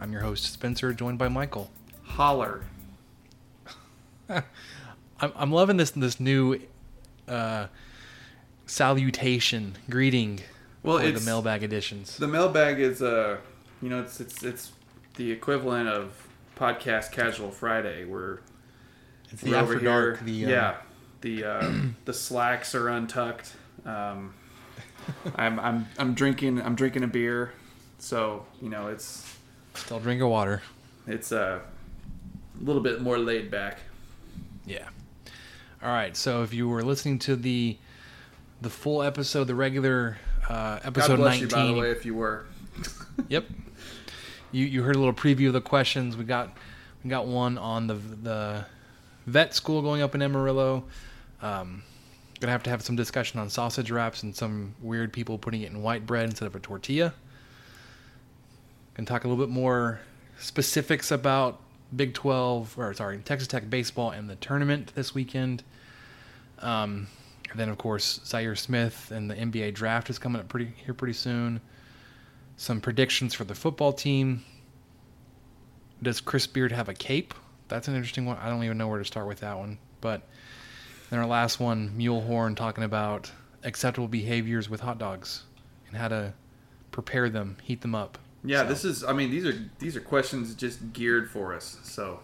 I'm your host, Spencer, joined by Michael. Holler. I'm, I'm loving this this new uh, salutation greeting Well, for the mailbag editions. the mailbag is uh, you know, it's it's it's the equivalent of podcast casual Friday, where It's the after over dark. here- The uh, yeah, the uh, the slacks are untucked. Um, I'm I'm I'm drinking I'm drinking a beer, so you know it's still drink your water. it's uh, a little bit more laid back. Yeah. All right. So if you were listening to the the full episode, the regular uh, God episode bless 19. you, by the way, if you were. Yep. You you heard a little preview of the questions. We got we got one on the the vet school going up in Amarillo. Um, gonna have to have some discussion on sausage wraps and some weird people putting it in white bread instead of a tortilla. Gonna talk a little bit more specifics about Big 12 or sorry Texas Tech baseball and the tournament this weekend. Um, and then of course Zhaire Smith and the NBA draft is coming up pretty here pretty soon some predictions for the football team. Does Chris Beard have a cape? That's an interesting one. I don't even know where to start with that one. But then our last one, Mulehorn, talking about acceptable behaviors with hot dogs and how to prepare them, heat them up. Yeah, So, this is. I mean, these are these are questions just geared for us. So,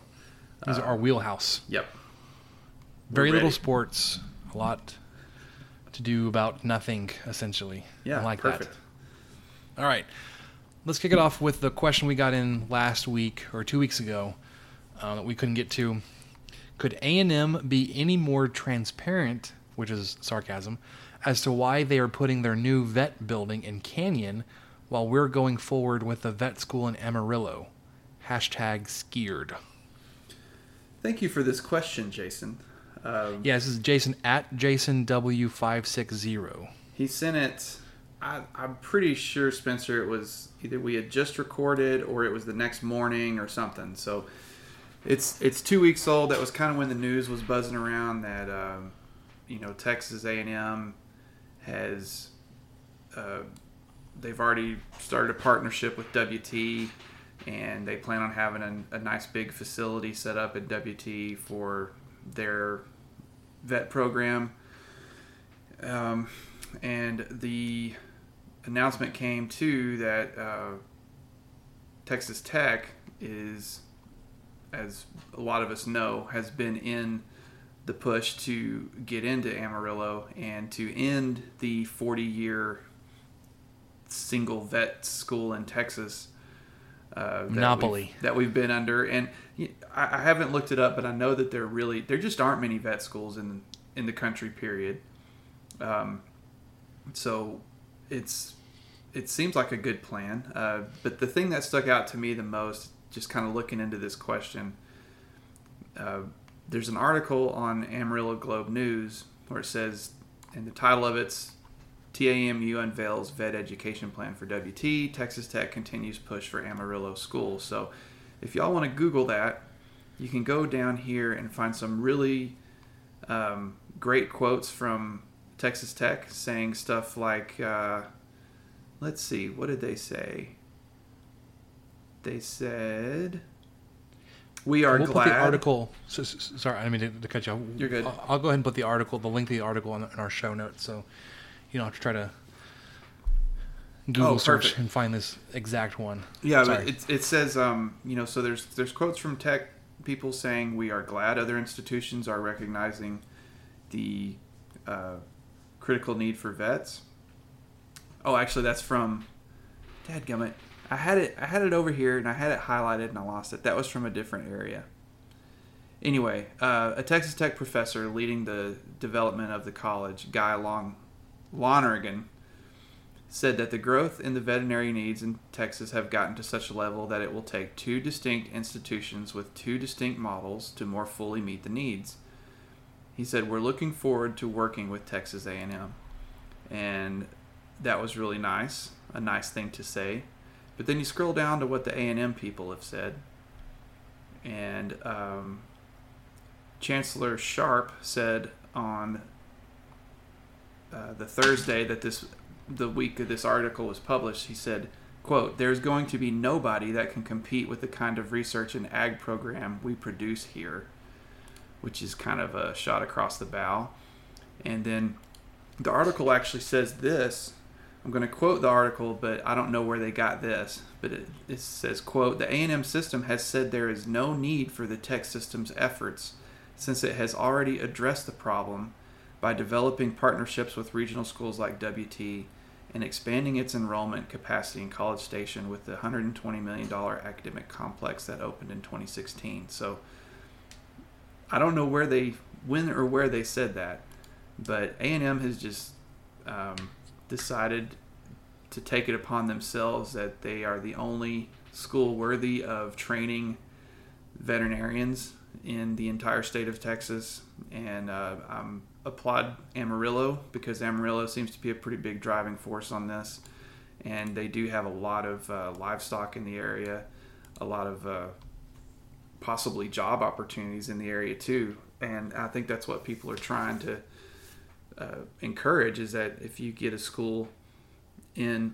these are our wheelhouse. yep. Very We're little ready. sports, a lot to do about nothing, essentially. Yeah, I like perfect. that. All right, let's kick it off with the question we got in last week or two weeks ago uh, that we couldn't get to. Could A and M be any more transparent, which is sarcasm, as to why they are putting their new vet building in Canyon while we're going forward with the vet school in Amarillo? Hashtag scared. Thank you for this question, Jason. Um, Yeah, this is Jason at Jason W five six zero. He sent it. I, I'm pretty sure, Spencer, it was either we had just recorded or it was the next morning or something. So it's it's two weeks old. That was kind of when the news was buzzing around that um, you know Texas A&M has uh, they've already started a partnership with WT, and they plan on having a, a nice big facility set up at WT for their vet program. Um, and the announcement came too that uh, Texas Tech is, as a lot of us know, has been in the push to get into Amarillo and to end the 40 year single vet school in Texas. Uh, that Monopoly. we've- that we've been under, and I haven't looked it up, but I know that there really there just aren't many vet schools in in the country. Period. Um, so it's it seems like a good plan. Uh, but the thing that stuck out to me the most, just kind of looking into this question, uh, there's an article on Amarillo Globe News where it says, and the title of it's TAMU unveils vet education plan for WT. Texas Tech continues push for Amarillo school. So if y'all want to Google that, you can go down here and find some really um, great quotes from Texas Tech saying stuff like, uh, let's see, what did they say? They said, "We are we'll glad." put the article. So, so- sorry, I mean to, to cut you off. You're good. I'll, I'll go ahead and put the article, the link to the article, in, in our show notes, so you don't have to try to Google Oh, search and find this exact one. Yeah, Sorry. it, it says um, you know, so there's there's quotes from Tech people saying we are glad other institutions are recognizing the uh, critical need for vets. Oh, actually, that's from Dadgummit. I had it. I had it over here, and I had it highlighted, and I lost it. That was from a different area. Anyway, uh, a Texas Tech professor leading the development of the college, Guy Long Loneragan, said that the growth in the veterinary needs in Texas have gotten to such a level that it will take two distinct institutions with two distinct models to more fully meet the needs. He said, "We're looking forward to working with Texas A&M," and that was really nice, a nice thing to say. But then you scroll down to what the A&M people have said, and um, Chancellor Sharp said on uh, the Thursday that this the week of this article was published, he said, quote, There's going to be nobody that can compete with the kind of research and ag program we produce here, which is kind of a shot across the bow. And then the article actually says this. I'm going to quote the article, but I don't know where they got this. But it, it says, quote, The A&M system has said there is no need for the tech system's efforts since it has already addressed the problem by developing partnerships with regional schools like WT and expanding its enrollment capacity in College Station with the $120 million academic complex that opened in 2016. So I don't know where they, when or where they said that, but A&M has just um, decided to take it upon themselves that they are the only school worthy of training veterinarians in the entire state of Texas, and uh, I'm applaud Amarillo because Amarillo seems to be a pretty big driving force on this, and they do have a lot of uh, livestock in the area, a lot of uh, possibly job opportunities in the area too, and I think that's what people are trying to uh, encourage is that if you get a school in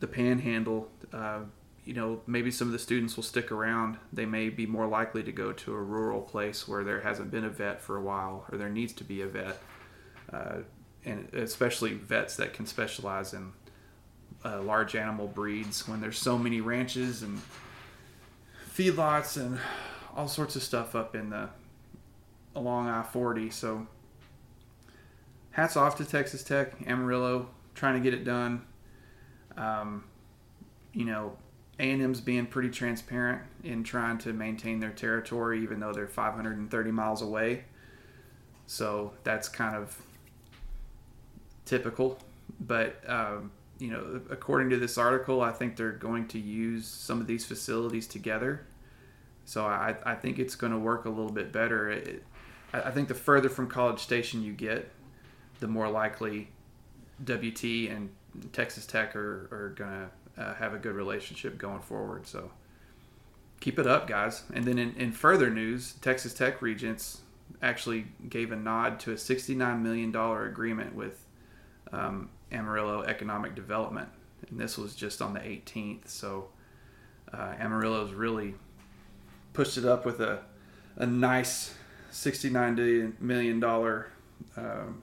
the Panhandle uh, you know, maybe some of the students will stick around. They may be more likely to go to a rural place where there hasn't been a vet for a while, or there needs to be a vet, uh, and especially vets that can specialize in uh, large animal breeds. When there's so many ranches and feedlots and all sorts of stuff up in the along I-40, so hats off to Texas Tech, Amarillo, trying to get it done. Um, you know, a&M's being pretty transparent in trying to maintain their territory, even though they're 530 miles away. So that's kind of typical. But um, you know, according to this article, I think they're going to use some of these facilities together. So I, I think it's going to work a little bit better. It, I think the further from College Station you get, the more likely WT and Texas Tech are, are going to uh, have a good relationship going forward. So keep it up, guys. And then in, in further news, Texas Tech Regents actually gave a nod to a $69 million agreement with um, Amarillo Economic Development. And this was just on the 18th. So uh, Amarillo's really pushed it up with a, a nice $69 million um,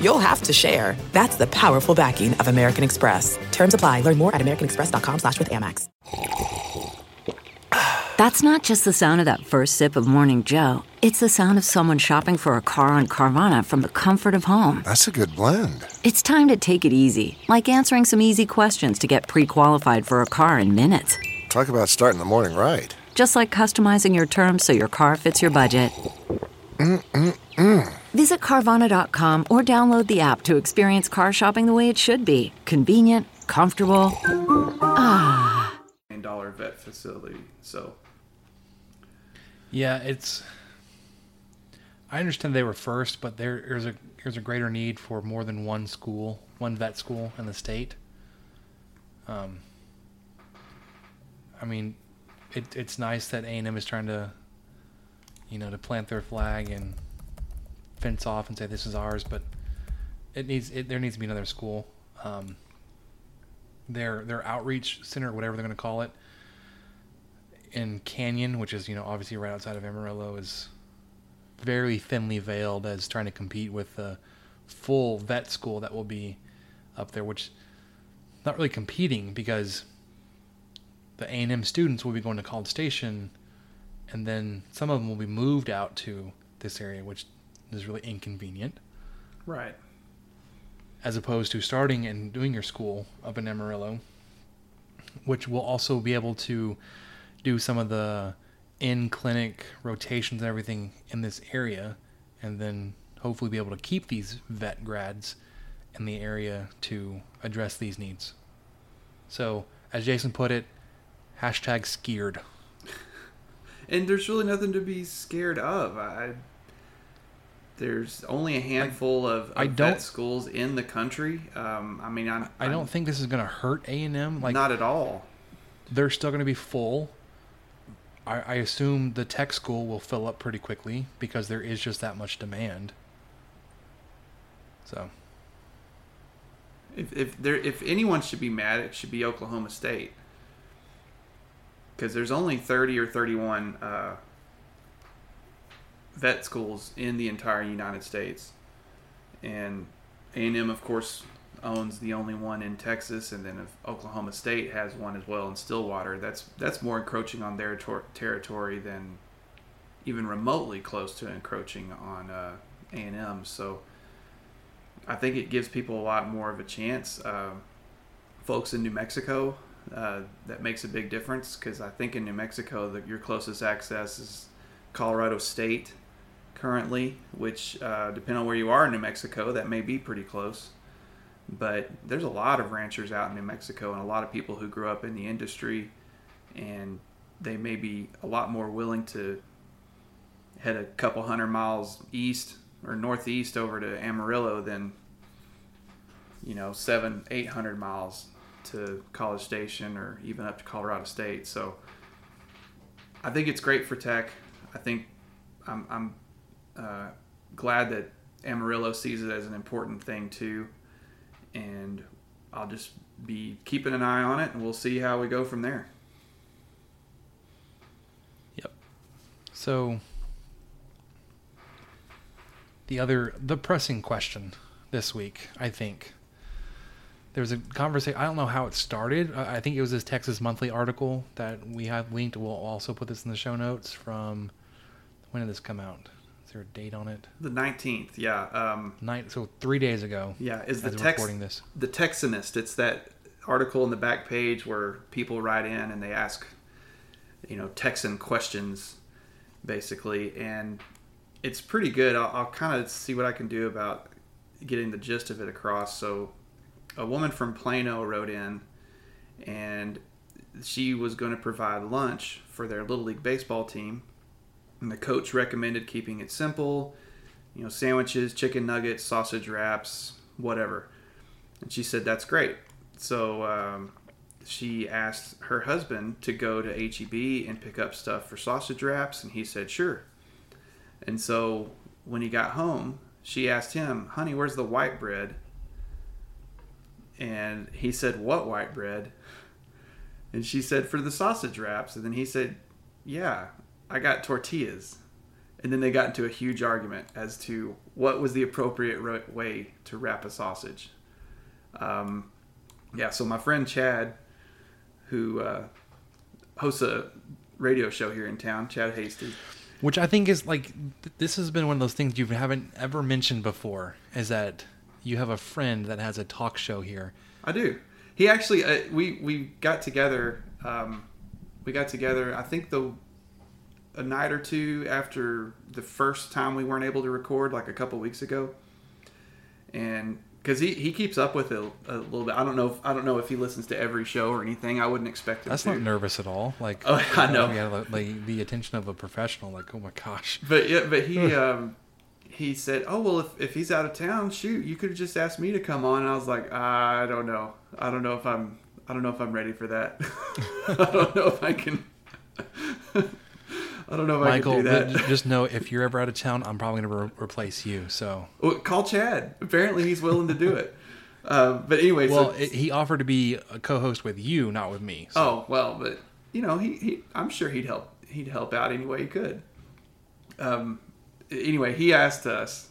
you'll have to share. That's the powerful backing of American Express. Terms apply. Learn more at americanexpress.com slash with Amex. That's not just the sound of that first sip of Morning Joe. It's the sound of someone shopping for a car on Carvana from the comfort of home. That's a good blend. It's time to take it easy, like answering some easy questions to get pre-qualified for a car in minutes. Talk about starting the morning right. Just like customizing your terms so your car fits your budget. Mm-mm-mm. Visit Carvana.com or download the app to experience car shopping the way it should be convenient, comfortable. Ah. Dollar vet facility. So, yeah, it's. I understand they were first, but there, there's a there's a greater need for more than one school, one vet school in the state. Um, I mean, it, it's nice that A and M is trying to, you know, to plant their flag and fence off and say this is ours, but it needs it, there needs to be another school. Um, their their outreach center, whatever they're going to call it, in Canyon, which is you know obviously right outside of Amarillo, is very thinly veiled as trying to compete with the full vet school that will be up there, which not really competing because the A&M students will be going to College Station, and then some of them will be moved out to this area, which is really inconvenient, Right. as opposed to starting and doing your school up in Amarillo, which will also be able to do some of the in-clinic rotations and everything in this area, and then hopefully be able to keep these vet grads in the area to address these needs. So, as Jason put it, hashtag scared. And there's really nothing to be scared of. I there's only a handful of, of I vet don't- schools in the country. Um, I mean, I'm, I don't think this is going to hurt A and M. Like not at all. they're still going to be full. I, I assume the tech school will fill up pretty quickly because there is just that much demand. So If if there if anyone should be mad, it should be Oklahoma State. Because there's only 30 or 31 uh, vet schools in the entire United States, and A&M, of course, owns the only one in Texas, and then Oklahoma State has one as well in Stillwater. That's that's more encroaching on their tor- territory than even remotely close to encroaching on uh, A&M. So. I think it gives people a lot more of a chance. Uh, folks in New Mexico, uh, that makes a big difference because I think in New Mexico, the, your closest access is Colorado State currently, which, uh, depending on where you are in New Mexico, that may be pretty close. But there's a lot of ranchers out in New Mexico and a lot of people who grew up in the industry, and they may be a lot more willing to head a couple hundred miles east or northeast over to Amarillo than you know seven eight hundred miles to College Station or even up to Colorado State. So I think it's great for tech. I think I'm, I'm uh, glad that Amarillo sees it as an important thing too, and I'll just be keeping an eye on it, and we'll see how we go from there. Yep. So the other the pressing question this week, I think. There was a conversation. I don't know how it started. I I think it was this Texas Monthly article that we have linked. We'll also put this in the show notes. From when did this come out? Is there a date on it? The 19th, yeah. Um, Night. So three days ago. Yeah, is the text recording this. the Texanist? It's that article in the back page where people write in and they ask, you know, Texan questions, basically, and it's pretty good. I'll, I'll kind of see what I can do about getting the gist of it across. So, a woman from Plano wrote in, and she was going to provide lunch for their little league baseball team, and the coach recommended keeping it simple you know, sandwiches, chicken nuggets, sausage wraps, whatever. And she said, that's great. So um, she asked her husband to go to HEB and pick up stuff for sausage wraps, and he said, sure. And so when he got home, she asked him, honey, where's the white bread? And he said, what white bread? And she said, for the sausage wraps. And then he said, yeah, I got tortillas and then they got into a huge argument as to what was the appropriate ro- way to wrap a sausage. Um, yeah, so my friend Chad, who uh, hosts a radio show here in town, Chad Hasty. Which I think is like th- this has been one of those things you haven't ever mentioned before. Is that you have a friend that has a talk show here. I do. He actually, uh, we we got together. Um, we got together. I think the a night or two after the first time we weren't able to record, like a couple weeks ago, and because he, he keeps up with it a little bit. I don't know. If, I don't know if he listens to every show or anything. I wouldn't expect him That's to. not nervous at all. Like Oh, I know. Like the attention of a professional. Like oh my gosh. But yeah, but he um, he said, "Oh well, if, if he's out of town, shoot, you could have just asked me to come on." And I was like, "I don't know. I don't know if I'm. I don't know if I'm ready for that. I don't know if I can. I don't know if Michael, I can do that. just know if you're ever out of town, I'm probably going to re- replace you. So, Well, call Chad. Apparently, he's willing to do it. Uh, but anyway, well, so, it, he offered to be a co-host with you, not with me. So. oh well, but you know, he, he I'm sure he'd help. He'd help out any way he could. Um, anyway, he asked us,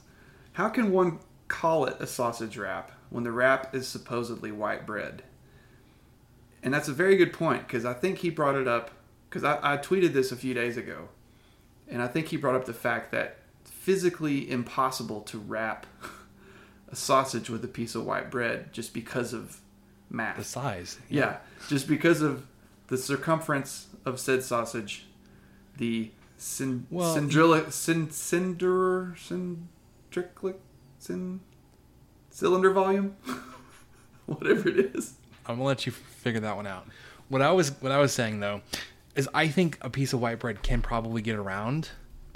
how can one call it a sausage wrap when the wrap is supposedly white bread? And that's a very good point because I think he brought it up because I, I tweeted this a few days ago, and I think he brought up the fact that physically impossible to wrap a sausage with a piece of white bread just because of math. the size. Yeah, just because of the circumference of said sausage, the cyn- Well, syndrilla, cyn- cinder, cindric, cyn- cylinder volume, whatever it is. I'm gonna let you figure that one out. What I was what I was saying though is I think a piece of white bread can probably get around.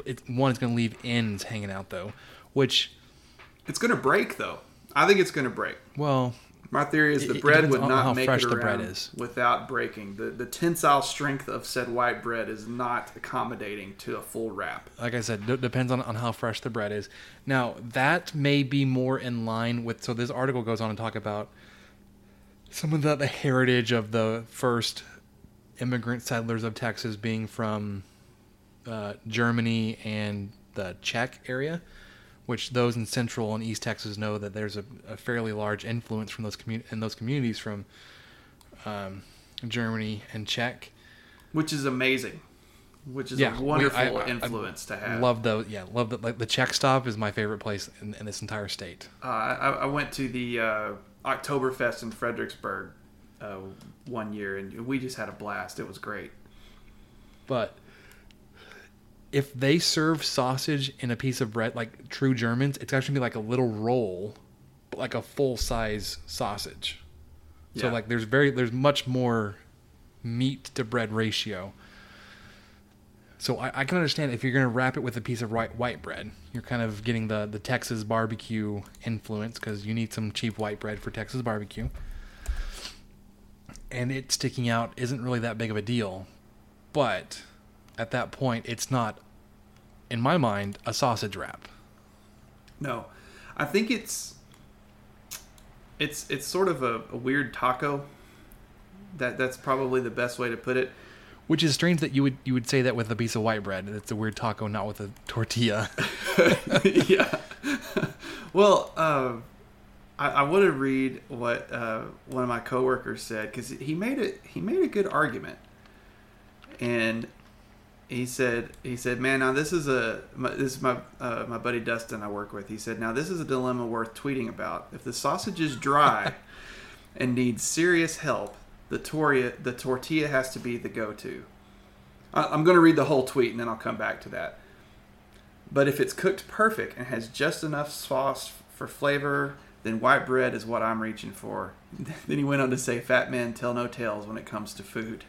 It's one is gonna leave ends hanging out though, which It's gonna break though. I think it's gonna break. well My theory is the it bread depends would not how make fresh it the bread around is. without breaking. The the tensile strength of said white bread is not accommodating to a full wrap. like I said, d- depends on, on how fresh the bread is. Now that may be more in line with. So this article goes on to talk about some of the, the heritage of the first immigrant settlers of Texas being from uh, Germany and the Czech area, which those in Central and East Texas know that there's a, a fairly large influence from those commun- in those communities from um, Germany and Czech. which is amazing. Which is Yeah, a we- wonderful I- I- I influence to have. Love those. Yeah, love the like the Czech stop is my favorite place in, in this entire state. Uh, I, I went to the uh, Oktoberfest in Fredericksburg uh, one year, and we just had a blast. It was great. But if they serve sausage in a piece of bread like true Germans, it's actually gonna be like a little roll, but like a full size sausage. So Yeah. like there's very there's much more meat to bread ratio. So I, I can understand if you're gonna wrap it with a piece of white white bread, you're kind of getting the the Texas barbecue influence because you need some cheap white bread for Texas barbecue. And it sticking out isn't really that big of a deal, but at that point, it's not, in my mind, a sausage wrap. No, I think it's it's it's sort of a, a weird taco. That that's probably the best way to put it. Which is strange that you would you would say that with a piece of white bread. It's a weird taco, not with a tortilla. yeah. well, uh, I, I want to read what uh, one of my coworkers said because he made it. He made a good argument, and he said, "He said, man, now this is a my, this is my uh, my buddy Dustin I work with. He said, now this is a dilemma worth tweeting about. If the sausage is dry and needs serious help, the tortilla the tortilla has to be the go-to. I, I'm going to read the whole tweet and then I'll come back to that." But if it's cooked perfect and has just enough sauce for flavor, then white bread is what I'm reaching for. then he went on to say, "Fat men tell no tales when it comes to food."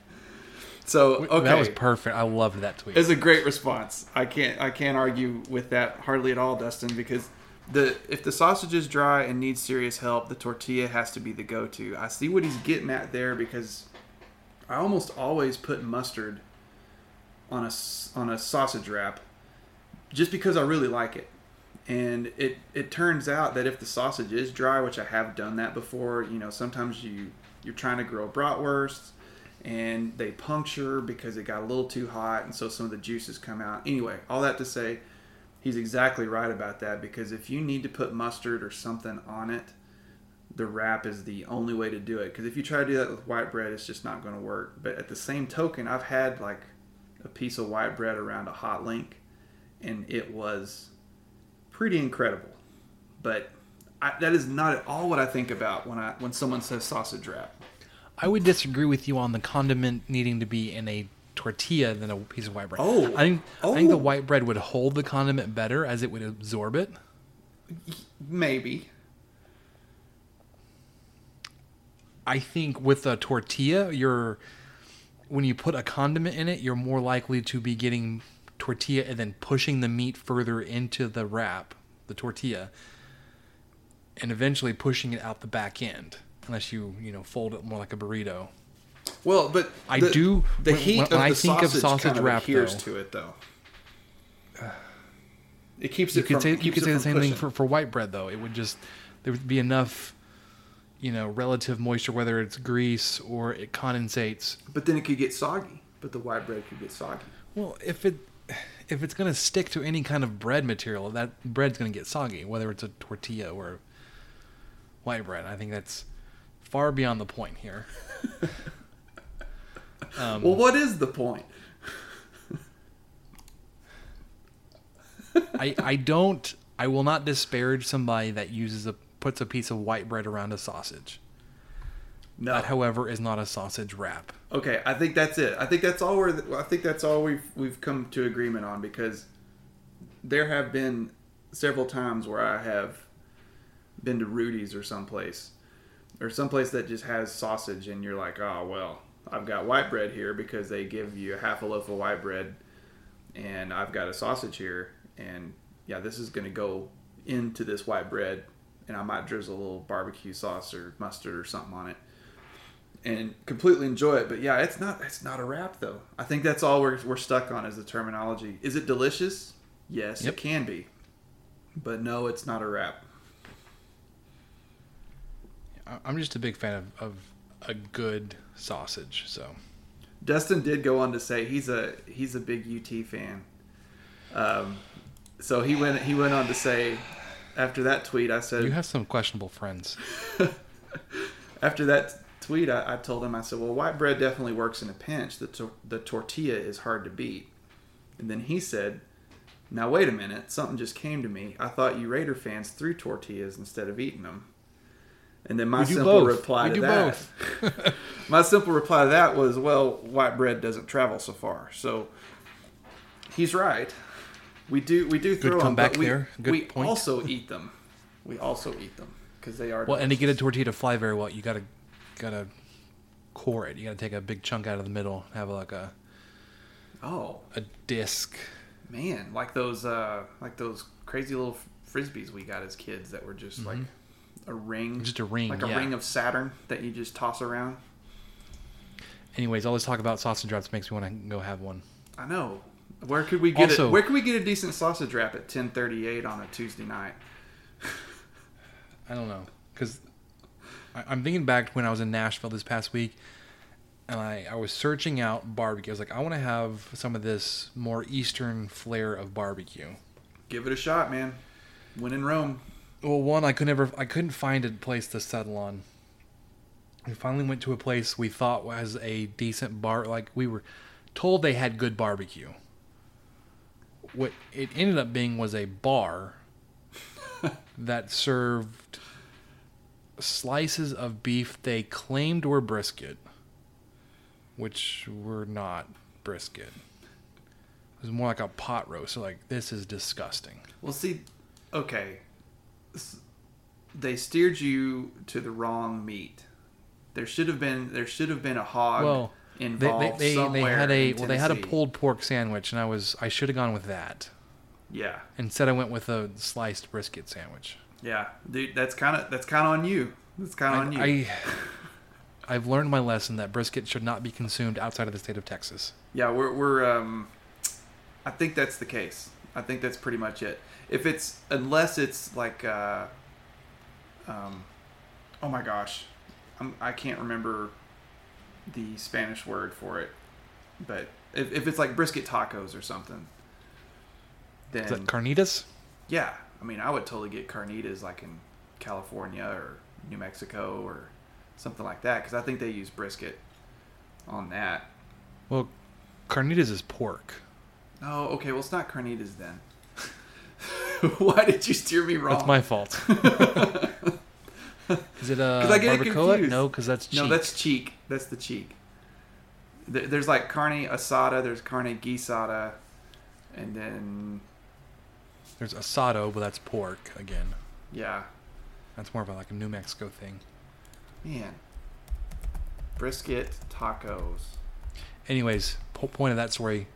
So okay, That was perfect. I loved that tweet. it's a great response. I can't I can't argue with that hardly at all, Dustin, because the if the sausage is dry and needs serious help, the tortilla has to be the go-to. I see what he's getting at there because I almost always put mustard on a on a sausage wrap just because I really like it. And it it turns out that if the sausage is dry, which I have done that before, you know, sometimes you you're trying to grill bratwursts and they puncture because it got a little too hot and so some of the juices come out. Anyway, all that to say he's exactly right about that because if you need to put mustard or something on it, the wrap is the only way to do it because if you try to do that with white bread, it's just not going to work. But at the same token, I've had like a piece of white bread around a hot link and it was pretty incredible. But I, that is not at all what I think about when I when someone says sausage wrap. I would disagree with you on the condiment needing to be in a tortilla than a piece of white bread. Oh. I think I think the Oh. white bread would hold the condiment better as it would absorb it. Maybe. I think with a tortilla, you're when you put a condiment in it, you're more likely to be getting tortilla and then pushing the meat further into the wrap, the tortilla, and eventually pushing it out the back end. Unless you, you know, fold it more like a burrito. Well, but I the- do- The when- heat when of I the think of sausage, kind of wrap, adheres though- to it, though. It keeps You it could from, say you could say the same thing for, for white bread though. It would just there would be enough, you know, relative moisture, whether it's grease or it condensates. But then it could get soggy. But the white bread could get soggy. Well, if it if it's gonna stick to any kind of bread material, that bread's gonna get soggy, whether it's a tortilla or white bread. I think that's far beyond the point here. Um, well, what is the point? I I don't I will not disparage somebody that uses a puts a piece of white bread around a sausage. No. That, however, is not a sausage wrap. Okay, I think that's it. I think that's all we're. I think that's all we've we've come to agreement on because there have been several times where I have been to Rudy's or someplace or someplace that just has sausage, and you're like, oh well, I've got white bread here because they give you half a loaf of white bread, and I've got a sausage here, and yeah, this is going to go into this white bread, and I might drizzle a little barbecue sauce or mustard or something on it and completely enjoy it. But yeah, it's not it's not a wrap though. I think that's all we're we're stuck on is the terminology. Is it delicious? Yes, Yep. it can be. But no, it's not a wrap. I'm just a big fan of, of a good sausage. So Dustin did go on to say he's a he's a big UT fan. Um, so he went he went on to say after that tweet I said you have some questionable friends. after that tweet, I, I told him, I said, well, white bread definitely works in a pinch. The, the tortilla is hard to beat. And then he said, now wait a minute, something just came to me. I thought you Raider fans threw tortillas instead of eating them. And then my simple both. reply We to that, my simple reply to that was, well, white bread doesn't travel so far. So he's right. We do we do throw them, but we. Good we point. also eat them. We also eat them because they are. Well, and to get a tortilla to fly very well, you gotta gotta core it. You gotta take a big chunk out of the middle, have like a oh, a disc. man like those uh like those crazy little frisbees we got as kids that were just like a ring Mm-hmm. Just a ring, like a yeah. ring of saturn that you just toss around Anyways, all this talk about sausage wraps makes me want to go have one. i know where could we get Also- it where could we get a decent sausage wrap at 1038 on a tuesday night I don't know, cause I, I'm thinking back to when I was in Nashville this past week, and I I was searching out barbecue. I was like, I want to have some of this more Eastern flair of barbecue. give it a shot man when in rome Well, one I could never, I couldn't find a place to settle on. We finally went to a place we thought was a decent bar. Like we were told they had good barbecue. What it ended up being was a bar that served slices of beef they claimed were brisket, which were not brisket. It was more like a pot roast. So like this is disgusting. well see okay they steered you to the wrong meat there should have been there should have been a hog well involved they, they, they somewhere had a well they had a pulled pork sandwich and i was i should have gone with that yeah instead i went with a sliced brisket sandwich Yeah, dude, that's kind of that's kind of on you. That's kind of on you. I, i've learned my lesson that brisket should not be consumed outside of the state of texas yeah, we're we're um, I think that's the case. I think that's pretty much it. If it's unless it's like uh, um, oh my gosh, I'm, I can't remember the Spanish word for it, but if, if it's like brisket tacos or something, then is that carnitas Yeah, I mean, I would totally get carnitas like in California or New Mexico or something like that because I think they use brisket on that. well carnitas is pork Oh, okay. Well, it's not carnitas then. Why did you steer me wrong? that's my fault is it a 'Cause I get barbacoa confused. no because that's cheek. No, that's cheek. That's the cheek. There's like carne asada. There's carne guisada, and then there's asado but that's pork again yeah, that's more of a, like a new mexico thing man, brisket tacos. anyways, po- point of that story,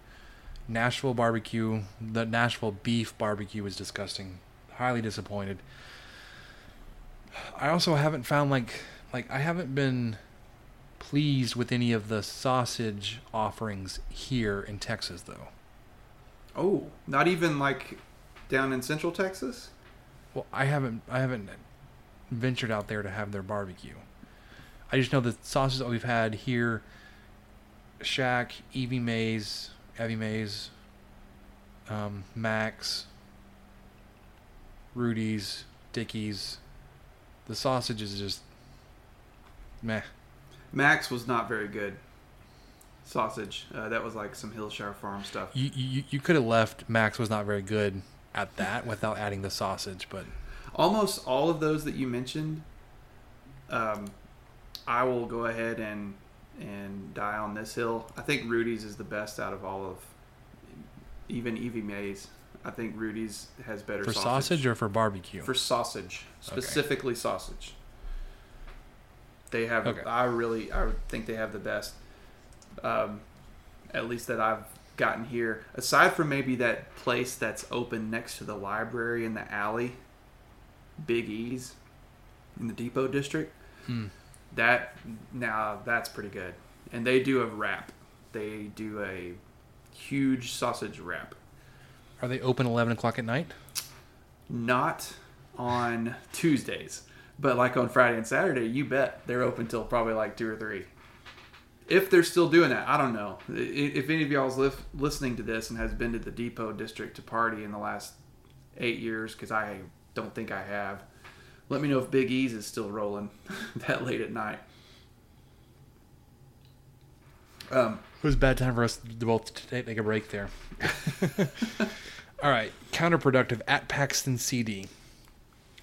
Nashville barbecue, the Nashville beef barbecue was disgusting. Highly disappointed. I also haven't found like like I haven't been pleased with any of the sausage offerings here in Texas, though. Oh, not even like down in Central Texas. Well, I haven't I haven't ventured out there to have their barbecue. I just know the sauces that we've had here, Shack, Evie Mae's, Evie Mae's, um, Max, Rudy's, Dickey's. The sausage is just meh. Max was not very good. Sausage. Uh, that was like some Hillshire Farm stuff. You you, you could have left Max was not very good at that without adding the sausage, but Almost all of those that you mentioned, um, I will go ahead and and die on this hill. I think Rudy's is the best out of all of even Evie Mae's. I think Rudy's has better for sausage or for barbecue? for sausage, specifically sausage. They have. Okay. I really, I think they have the best. Um, at least that I've gotten here. Aside from maybe that place that's open next to the library in the alley, Big E's, in the Depot District. Hmm. That now that's pretty good, and they do a wrap. They do a huge sausage wrap. Are they open eleven o'clock at night? not on Tuesdays, but like on Friday and Saturday, you bet they're open till probably like two or three. If they're still doing that, I don't know. If any of y'all's li- listening to this and has been to the Depot District to party in the last eight years, because I don't think I have, let me know if Big E's is still rolling that late at night. Um, It was a bad time for us to both to take take a break there. All right, counterproductive at Paxton CD.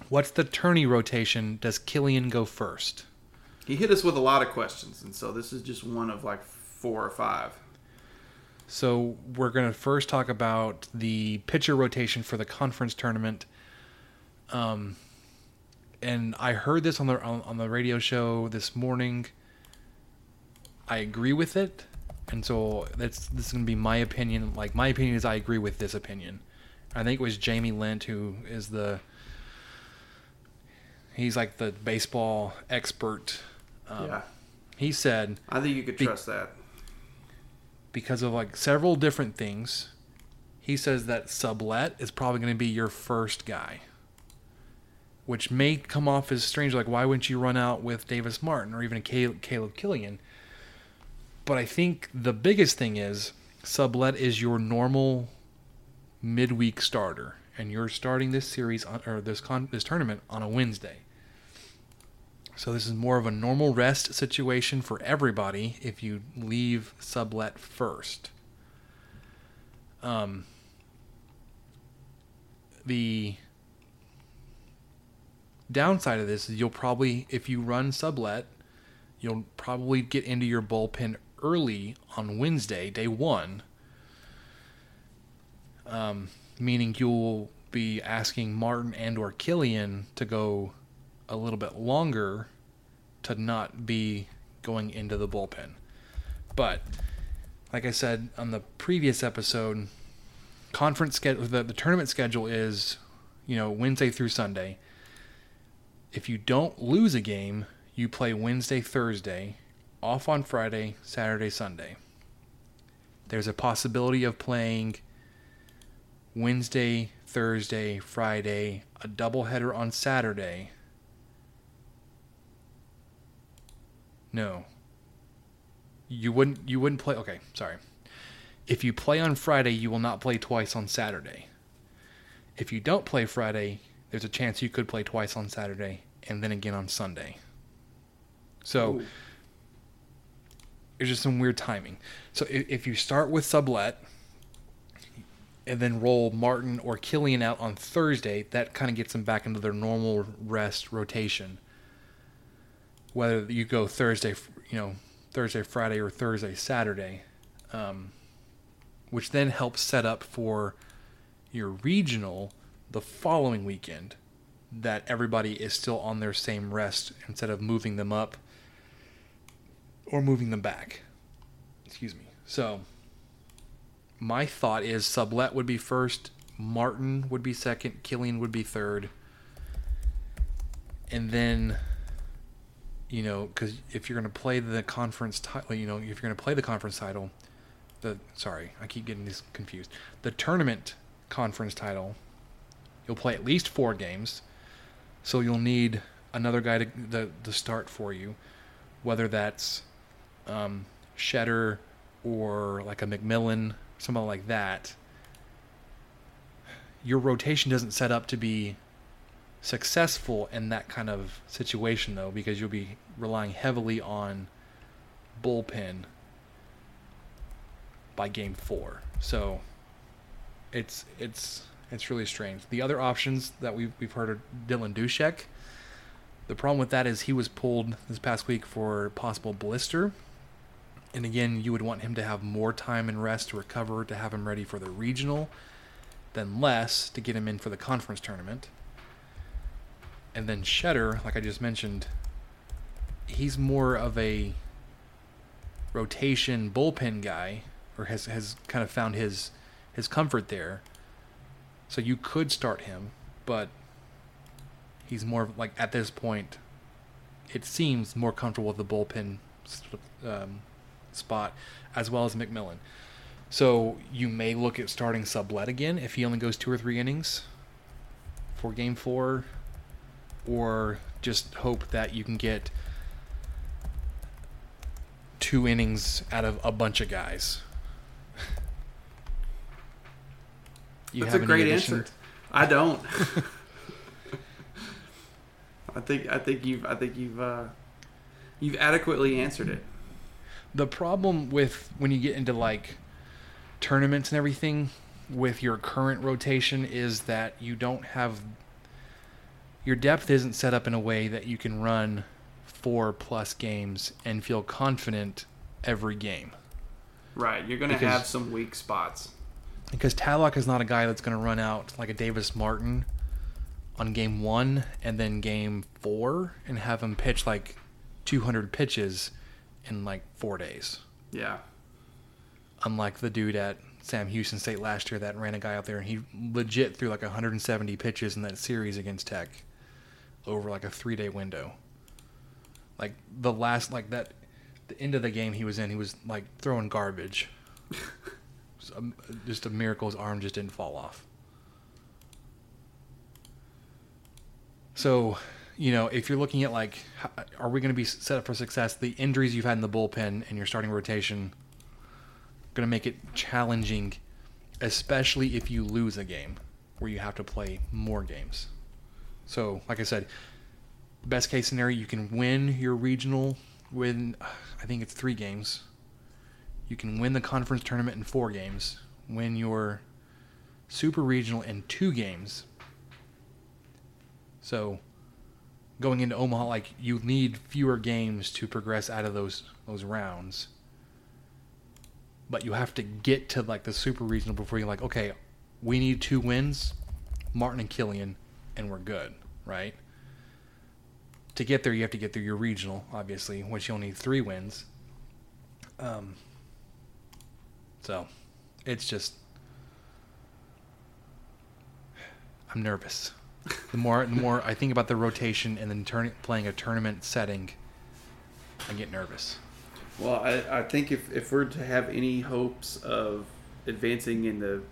What's the tourney rotation? Does Kilian go first? He hit us with a lot of questions, and so this is just one of like four or five. So we're gonna first talk about the pitcher rotation for the conference tournament. Um, and I heard this on the on, on the radio show this morning. I agree with it, and so that's this is gonna be my opinion. Like my opinion is I agree with this opinion. I think it was Jamie Lent who is the he's like the baseball expert. Um, yeah, He said I think you could be- trust that. because of like several different things. He says that sublet is probably going to be your first guy, which may come off as strange. Like, why wouldn't you run out with Davis Martin or even Caleb, Caleb Kilian? But I think the biggest thing is sublet is your normal midweek starter, and you're starting this series on, or this con, this tournament on a Wednesday. So this is more of a normal rest situation for everybody if you leave sublet first. Um, the downside of this is you'll probably, if you run sublet, you'll probably get into your bullpen early on Wednesday, day one. Um, meaning you'll be asking Martin and or Kilian to go a little bit longer to not be going into the bullpen. But like I said on the previous episode, conference schedule the, the tournament schedule is, you know, Wednesday through Sunday. If you don't lose a game, you play Wednesday, Thursday, off on Friday, Saturday, Sunday. There's a possibility of playing Wednesday, Thursday, Friday, a doubleheader on Saturday. No. You wouldn't you wouldn't play okay, sorry. If you play on Friday, you will not play twice on Saturday. If you don't play Friday, there's a chance you could play twice on Saturday and then again on Sunday. So Ooh. there's just some weird timing. So if, if you start with sublet and then roll Martin or Kilian out on Thursday, that kind of gets them back into their normal rest rotation. Whether you go Thursday, you know, Thursday, Friday, or Thursday, Saturday, um, which then helps set up for your regional the following weekend that everybody is still on their same rest instead of moving them up or moving them back. Excuse me. So, my thought is Sublet would be first, Martin would be second, Kilian would be third, and then you know, because if you're going to play the conference title, you know, if you're going to play the conference title, the sorry, I keep getting these confused. The tournament conference title, you'll play at least four games, so you'll need another guy to the to start for you, whether that's um, Shetter or like a McMillon, something like that. Your rotation doesn't set up to be successful in that kind of situation though because you'll be relying heavily on bullpen by game 4 so it's it's it's really strange. The other options that we've, we've heard are dylan dusek. The problem with that is he was pulled this past week for possible blister. And again you would want him to have more time and rest to recover to have him ready for the regional than less to get him in for the conference tournament. And then Shetter, like I just mentioned, he's more of a rotation bullpen guy, or has has kind of found his his comfort there. So you could start him, but he's more like at this point. It seems more comfortable with the bullpen um, spot, as well as McMillon. So you may look at starting Sublette again if he only goes two or three innings for Game Four or just hope that you can get two innings out of a bunch of guys. You That's a great answer. I don't. I think I think you've I think you've uh, you've adequately answered it. The problem with when you get into like tournaments and everything with your current rotation is that you don't have your depth isn't set up in a way that you can run four plus games and feel confident every game. Right, you're going to have some weak spots. Because Tadlock is not a guy that's going to run out like a Davis Martin on game one and then game four and have him pitch like 200 pitches in like four days. Yeah. Unlike the dude at Sam Houston State last year that ran a guy out there and he legit threw like 170 pitches in that series against Tech over like a three day window. Like the last, like that, the end of the game he was in, he was like throwing garbage. a, um, just a miracle his arm just didn't fall off. So, you know, if you're looking at like, are we going to be set up for success? The injuries you've had in the bullpen and your starting rotation going to make it challenging, especially if you lose a game where you have to play more games. So, like I said, best case scenario, you can win your regional win. I think it's three games. You can win the conference tournament in four games. Win your super regional in two games. So, going into Omaha, like you need fewer games to progress out of those those rounds. But you have to get to like the super regional before you're like, okay, we need two wins, Martin and Kilian and we're good, right? To get there, you have to get through your regional, obviously, which you'll need three wins. Um, so, it's just I'm nervous. The more the more I think about the rotation and then turn, playing a tournament setting, I get nervous. Well, I, I think if, if we're to have any hopes of advancing in the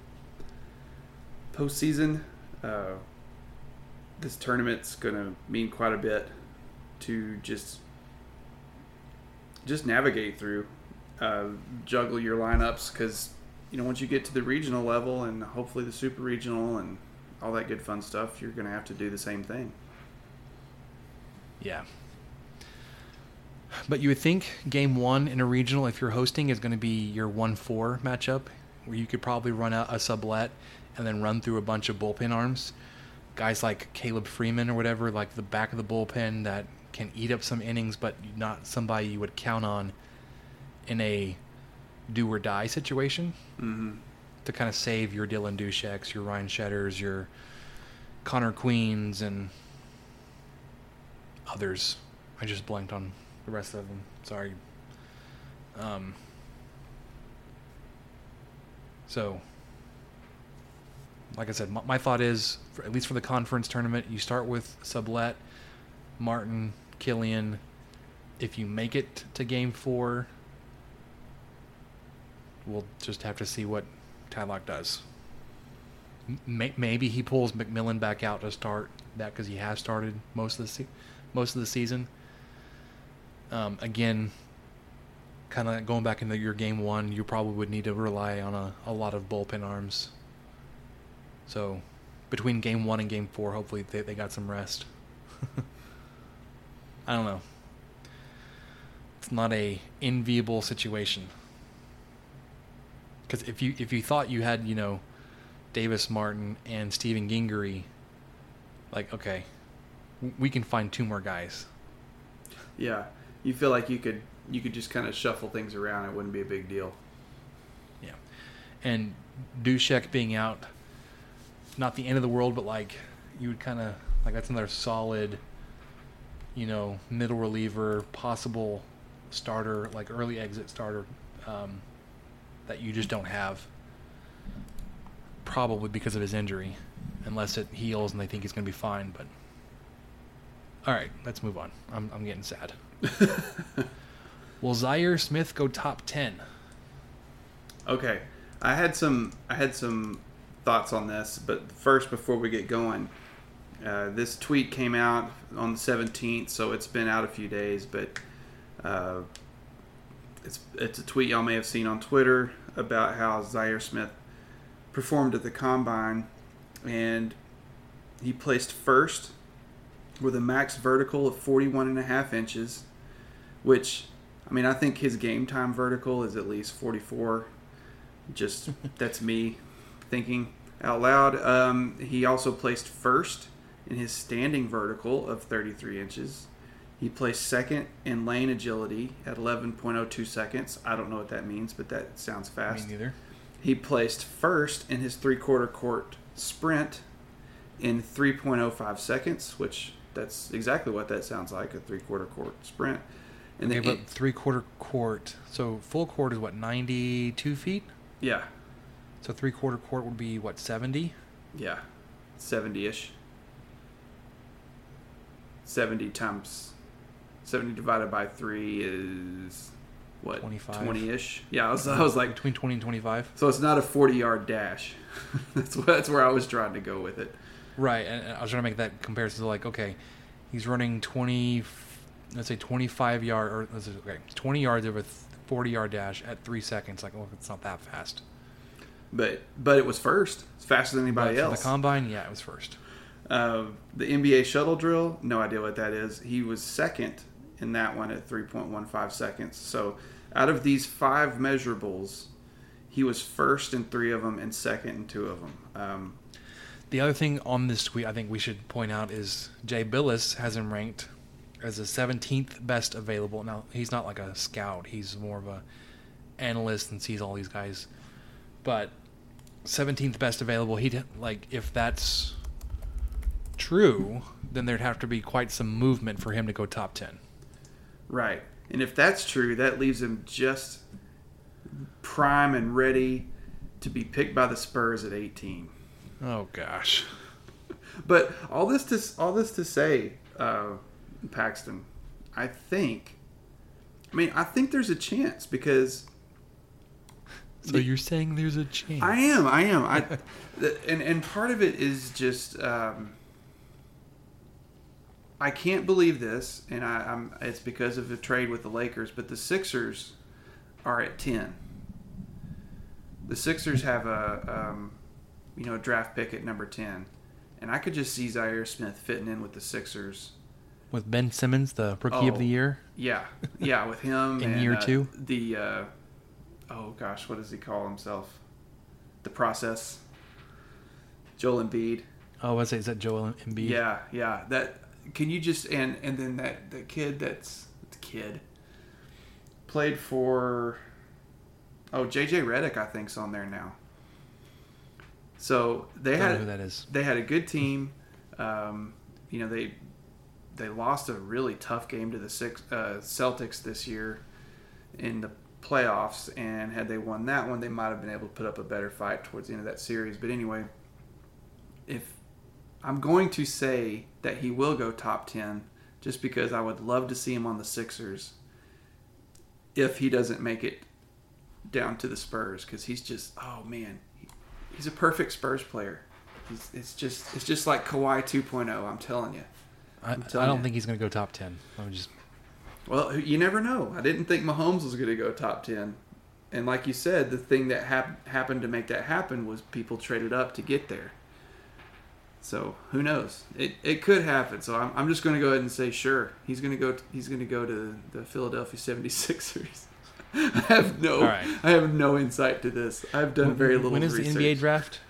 postseason, uh, this tournament's going to mean quite a bit to just just navigate through, uh, juggle your lineups because you know once you get to the regional level and hopefully the super regional and all that good fun stuff, you're going to have to do the same thing. Yeah. But you would think game one in a regional, if you're hosting, is going to be your 1 4 matchup, where you could probably run out a Sublette and then run through a bunch of bullpen arms guys like Caleb Freeman or whatever, like the back of the bullpen that can eat up some innings, but not somebody you would count on in a do or die situation mm-hmm. to kind of save your Dylan Dusheks, your Ryan Shetters, your Connor Queens, and others. I just blanked on the rest of them. Sorry. Um, so like I said, my, my thought is, for, at least for the conference tournament, you start with Sublette, Martin, Kilian, if you make it to game four, we'll just have to see what Tadlock does. M- maybe he pulls McMillon back out to start that because he has started most of the se- most of the season. Um, again, kind of going back into your game one, you probably would need to rely on a, a lot of bullpen arms. So, between game one and game four, hopefully they, they got some rest. I don't know. It's not a enviable situation. Because if you if you thought you had you know, Davis Martin and Stephen Gingery, like okay, we can find two more guys. Yeah, you feel like you could you could just kind of shuffle things around. It wouldn't be a big deal. Yeah, and Dusek being out, not the end of the world, but like you would kind of like that's another solid, you know, middle reliever, possible starter, like early exit starter, um, that you just don't have. Probably because of his injury, unless it heals and they think he's going to be fine. But all right, let's move on. I'm I'm getting sad. Will Zhaire Smith go top ten? Okay, I had some I had some thoughts on this, but first, before we get going, uh, this tweet came out on the 17th, so it's been out a few days, but uh, it's it's a tweet y'all may have seen on Twitter about how Zhaire Smith performed at the combine, and he placed first with a max vertical of 41 and a half inches, which I mean I think his game time vertical is at least 44 just that's me thinking out loud. Um, he also placed first in his standing vertical of 33 inches. He placed second in lane agility at 11.02 seconds. I don't know what that means, but that sounds fast. Me neither. He placed first in his three quarter court sprint in 3.05 seconds, which that's exactly what that sounds like a three quarter court sprint. And okay, then, but three quarter court. So full court is what, 92 feet? Yeah. So three quarter court would be what, 70? Yeah, 70 ish. 70 times 70 divided by 3 is what 20 ish yeah I was, I was, like between 20 and 25 so it's not a 40 yard dash. That's what, that's where i was trying to go with it. Right and i was trying to make that comparison to like okay he's running 20 let's say 25 yard or let's say, okay 20 yards of a 40 yard dash at three seconds like oh it's not that fast. But but it was first. It's faster than anybody but else the combine yeah it was first. Uh, the NBA shuttle drill, no idea what that is. He was second in that one at 3.15 seconds. So out of these five measurables, he was first in three of them and second in two of them. Um, The other thing on this tweet I think we should point out is Jay Bilas has him ranked as the 17th best available. Now, he's not like a scout. He's more of a analyst and sees all these guys. But 17th best available, he like if that's true, then there'd have to be quite some movement for him to go top 10. right. And if that's true, that leaves him just prime and ready to be picked by the Spurs at 18. Oh gosh. But all this to all this to say, uh, Paxton, I think. I mean, I think there's a chance because So you're saying there's a chance? I am, I am, I, and and part of it is just um, I can't believe this, and I, I'm it's because of the trade with the Lakers, but the Sixers are at ten. The Sixers have a um, you know draft pick at number ten, and I could just see Zhaire Smith fitting in with the Sixers. With Ben Simmons, the rookie of Oh. the year. Yeah, yeah, with him In and, year uh, two? The uh, oh gosh, what does he call himself? The process. Joel Embiid. Oh, I was say is that Joel Embiid? Yeah, yeah. That can you just and and then that the kid that's the kid played for oh JJ Redick I think's on there now. So they Don't had who that is. they had a good team. Um, you know they they lost a really tough game to the six, uh, Celtics this year in the playoffs, and had they won that one, they might have been able to put up a better fight towards the end of that series. But anyway, if I'm going to say that he will go top ten, just because I would love to see him on the Sixers if he doesn't make it down to the Spurs because he's just oh man, he's a perfect Spurs player. He's, it's just it's just like Kawhi 2.0. I'm telling you. I, I telling don't you. think he's going to go top ten. I'm just Well, you never know. I didn't think Mahomes was going to go top 10. And like you said, the thing that hap- happened to make that happen was people traded up to get there. So who knows? It, it could happen. So I'm, I'm just going to go ahead and say sure. He's going to go. he's going to go to the Philadelphia 76ers. I have no. Right. I have no insight to this. I've done very little. When is research. the NBA draft?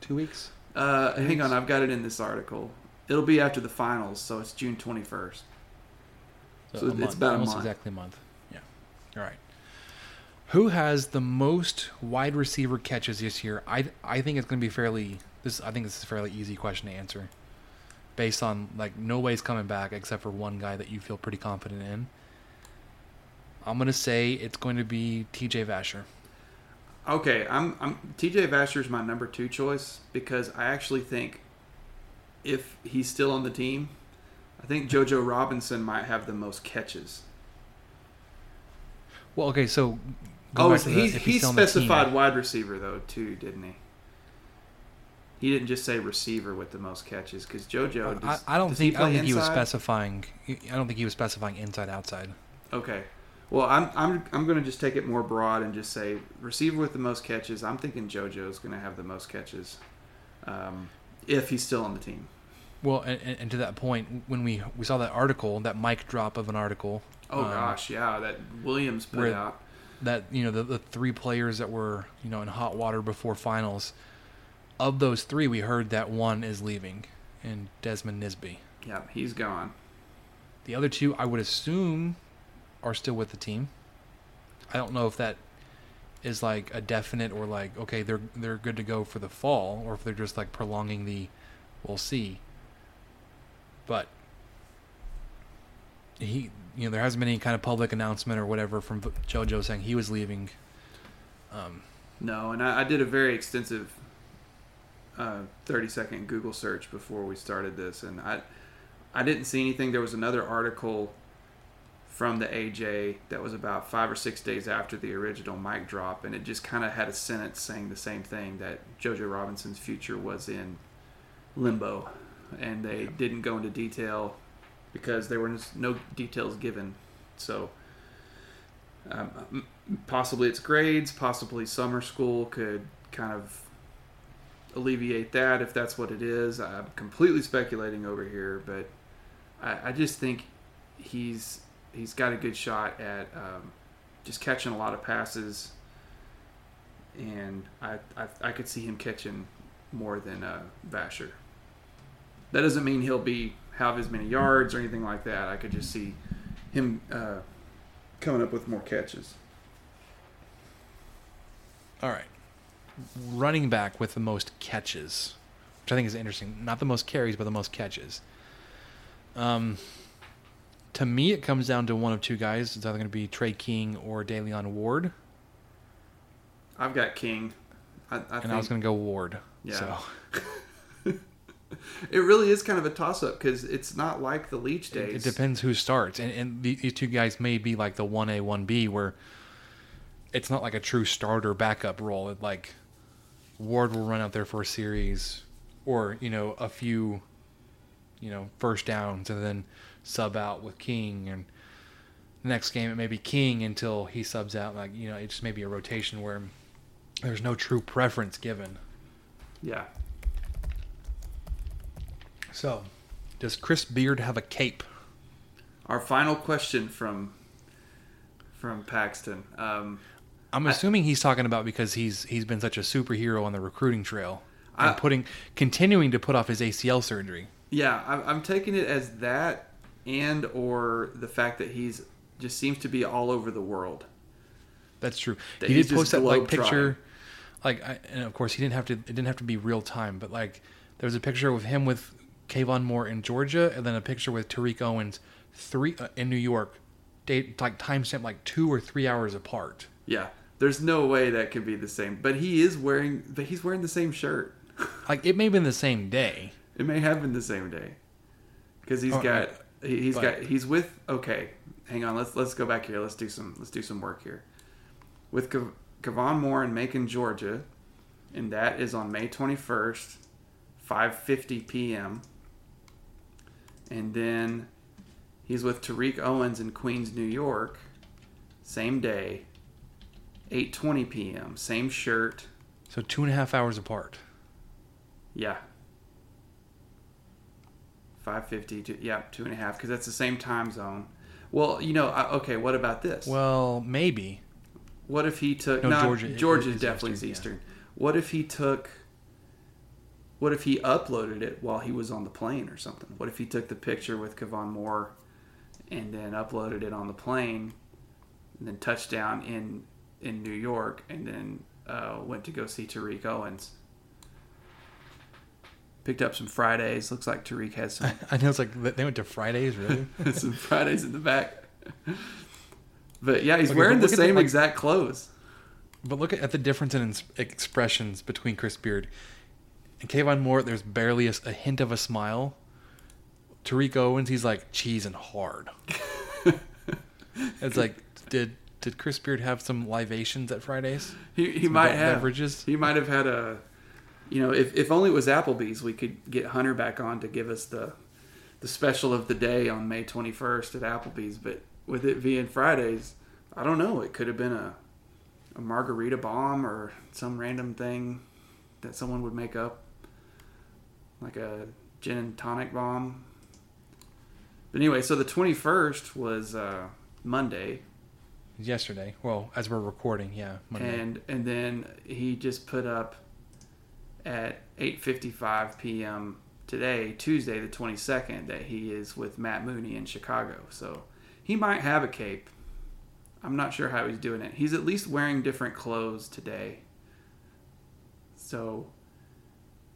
Two weeks. Uh, hang on, I've got it in this article. It'll be after the finals, so it's June 21st. So a it's month, about a almost month. exactly a month. Yeah. All right. Who has the most wide receiver catches this year? I I think it's going to be fairly. This I think this is a fairly easy question to answer, based on like nobody's coming back except for one guy that you feel pretty confident in. I'm gonna say it's going to be T.J. Vasher. Okay, I'm, I'm TJ Vasher's my number two choice because I actually think if he's still on the team, I think JoJo Robinson might have the most catches. Well, okay, so go Oh, so the- he he specified wide receiver though too, didn't he? He didn't just say receiver with the most catches because JoJo. I, Does, I don't does think I don't think he was specifying. I don't think he was specifying inside outside. Okay. Well, I'm I'm I'm going to just take it more broad and just say receiver with the most catches. I'm thinking JoJo's going to have the most catches, um, if he's still on the team. Well, and, and and to that point, when we we saw that article, that mic drop of an article. Oh um, gosh, yeah, that Williams put where- out. That you know the, the three players that were you know in hot water before finals of those three we heard that one is leaving and desmond nisby Yeah, he's gone. the other two i would assume are still with the team. I don't know if that is like a definite or like okay they're they're good to go for the fall or if they're just like prolonging the we'll see. But he you know there hasn't been any kind of public announcement or whatever from jojo saying he was leaving um No, and I, I did a very extensive uh, 30 second Google search before we started this, and I I didn't see anything. There was another article from the AJ that was about five or six days after the original mic drop, and it just kind of had a sentence saying the same thing that JoJo Robinson's future was in limbo, and they didn't go into detail because there were no details given. So um, possibly it's grades, possibly summer school could kind of alleviate that if that's what it is. I'm completely speculating over here, but I, I just think he's he's got a good shot at um, just catching a lot of passes, and I, I I could see him catching more than uh, Vasher. That doesn't mean he'll be have as many yards or anything like that. I could just see him uh, coming up with more catches. All right. Running back with the most catches, which I think is interesting. Not the most carries, but the most catches. Um, to me, it comes down to one of two guys. It's either going to be Tre King or Da'Leon Ward, I've got King. I, I and think I was going to go Ward. Yeah. So it really is kind of a toss up because it's not like the Leach days. it depends who starts, and, and these two guys may be like the one A, one B, where it's not like a true starter backup role. It like Ward will run out there for a series, or you know a few, you know first downs, and then sub out with King, and the next game it may be King until he subs out. Like you know it just may be a rotation where there's no true preference given. Yeah. So, does Chris Beard have a cape? Our final question from from Paxton. Um, I'm assuming he's talking about because he's he's been such a superhero on the recruiting trail and I- putting continuing to put off his ACL surgery. yeah, I'm, I'm taking it as that, and or the fact that he's just seems to be all over the world. That's true. That he did post that like picture, like, I, and of course he didn't have to. It didn't have to be real time, but like there was a picture of him with Khavon Moore in Georgia, and then a picture with Tariq Owens three uh, in New York, date like timestamp like two or three hours apart. Yeah, there's no way that could be the same. But he is wearing, but he's wearing the same shirt. Like it may have been the same day. It may have been the same day because he's Oh, got He- He's But- got he's with okay. Hang on, let's let's go back here. Let's do some let's do some work here. With Kav- Khavon Moore in Macon, Georgia, and that is on May twenty first, five fifty p.m. And then he's with Tariq Owens in Queens, New York, same day, eight twenty p.m. Same shirt. So two and a half hours apart. Yeah. Five fifty. Yeah, two and a half because that's the same time zone. Well, you know, I- okay. What about this? Well, maybe. what if he took? No, No, Georgia- Georgia. it Georgia is definitely Eastern, yeah. Eastern. What if he took? What if he uploaded it while he was on the plane or something? What if he took the picture with Khavon Moore, and then uploaded it on the plane, and then touched down in in New York, and then uh, went to go see Tariq Owens. Picked up some Fridays. Looks like Tariq has some I know it's like they went to Fridays, really. some Fridays in the back. But yeah, he's wearing the at the, same like- exact clothes. but look at the difference in expressions between Chris Beard and Khavon Moore. There's barely a, a hint of a smile. Tariq Owens, he's like cheese and hard. it's like, did did Chris Beard have some libations at Fridays? He, he Some might have beverages? He might have had a, you know, if, if only it was Applebee's, we could get Hunter back on to give us the, the special of the day on May twenty first at Applebee's. But with it being Fridays, I don't know. It could have been a, a margarita bomb or some random thing that someone would make up, like a gin and tonic bomb. But anyway, so the twenty first was uh, Monday. Yesterday. Well, as we're recording, yeah. Monday. and and then he just put up at 8:55 p.m. today, Tuesday the 22nd, that he is with Matt Mooney in Chicago. So he might have a cape. I'm not sure how he's doing it. He's at least wearing different clothes today. So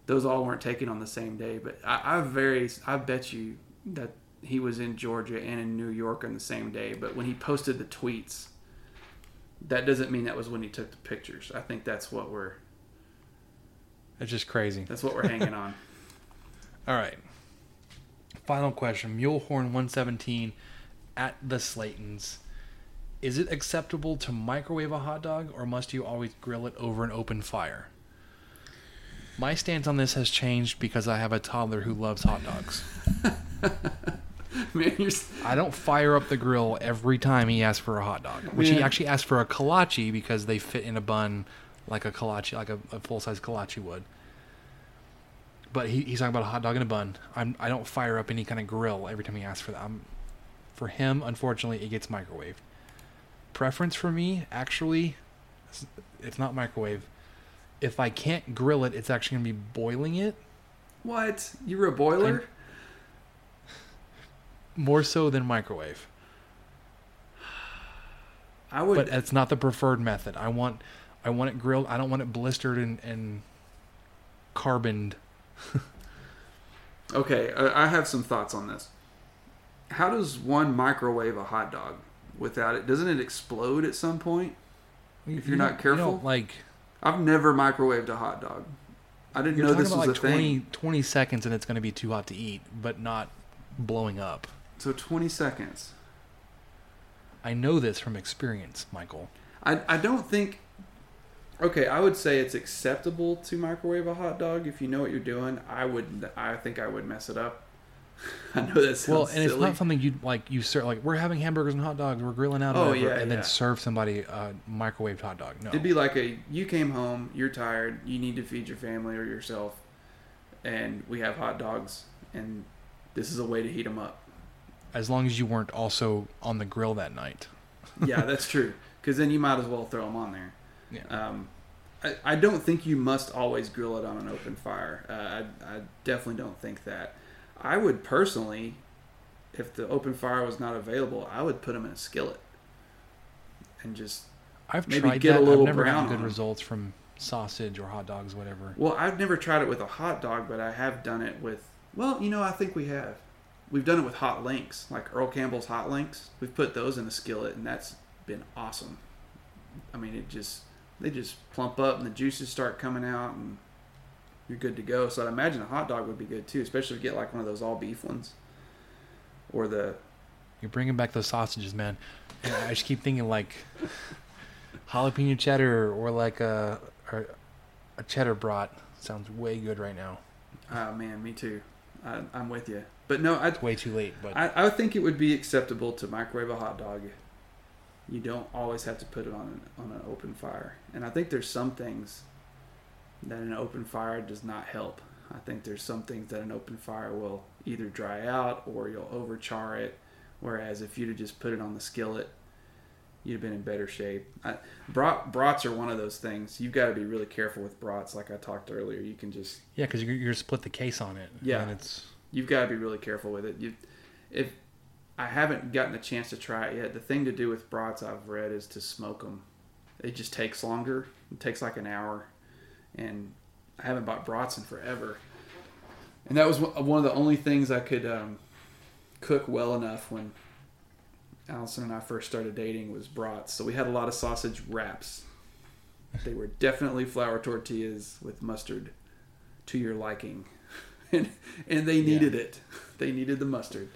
those all weren't taken on the same day, but I, I very I bet you that he was in Georgia and in New York on the same day. But when he posted the tweets, that doesn't mean that was when he took the pictures. I think that's what we're it's just crazy. that's what we're hanging on. All right. Final question. Mulehorn 117 at the Slaytons. Is it acceptable to microwave a hot dog or must you always grill it over an open fire? My stance on this has changed because I have a toddler who loves hot dogs. Man, you're I don't fire up the grill every time he asks for a hot dog, which he actually asked for a kolache because they fit in a bun like a kolache, like a, a full size kolache would. But he, he's talking about a hot dog in a bun. I'm, I don't fire up any kind of grill every time he asks for that. I'm, for him, unfortunately, it gets microwaved. Preference for me, actually, it's not microwave. If I can't grill it, it's actually going to be boiling it what? You're a boiler? more so than microwave. I would. but it's not the preferred method. I want I want it grilled. I don't want it blistered and, and carboned. okay, I I have some thoughts on this. How does one microwave a hot dog without it? Doesn't it explode at some point? If you're You not careful? like I've never microwaved a hot dog. I didn't you're know this was like a 20, thing. 20 seconds and it's going to be too hot to eat, but not blowing up. So 20 seconds. I know this from experience, Michael. I, I don't think. Okay, I would say it's acceptable to microwave a hot dog if you know what you're doing. I would. I think I would mess it up. I know that sounds Well, and it's not something you like. You serve like we're having hamburgers and hot dogs. We're grilling out, Oh, whatever, yeah, and yeah. then serve somebody a microwaved hot dog. No, It'd be like a you came home, you're tired, you need to feed your family or yourself, and we have hot dogs, and this is a way to heat them up. as long as you weren't also on the grill that night. Yeah, that's true. Because then you might as well throw them on there. Yeah. Um, I, I don't think you must always grill it on an open fire. Uh, I, I definitely don't think that. I would personally, if the open fire was not available, I would put them in a skillet and just. I've maybe tried get a that. little I've never brown gotten good results from sausage or hot dogs, whatever. Well, I've never tried it with a hot dog, but I have done it with. Well, you know, I think we have. We've done it with hot links, like Earl Campbell's hot links. We've put those in a skillet, and that's been awesome. I mean, it just they just plump up, and the juices start coming out, and you're good to go. So I'd imagine a hot dog would be good too, especially if you get like one of those all beef ones, or the You're bringing back those sausages, man. And I just keep thinking like jalapeno cheddar or like a or a cheddar brat sounds way good right now. oh man, me too. I, I'm with you. But no, I Way too late, but I, I think it would be acceptable to microwave a hot dog. You don't always have to put it on an, on an open fire, and I think there's some things that an open fire does not help. I think there's some things that an open fire will either dry out or you'll overchar it. Whereas if you'd have just put it on the skillet, you'd have been in better shape. I, brat, brats are one of those things. You've got to be really careful with brats, like I talked earlier. You can just yeah, because you're, you're split the case on it. Yeah. and it's you've got to be really careful with it. You, if I haven't gotten a chance to try it yet, the thing to do with brats I've read is to smoke them. It just takes longer. It takes like an hour, and I haven't bought brats in forever. And that was one of the only things I could um, cook well enough when Allison and I first started dating was brats. So we had a lot of sausage wraps. They were definitely flour tortillas with mustard to your liking. and, and they needed it. They needed the mustard.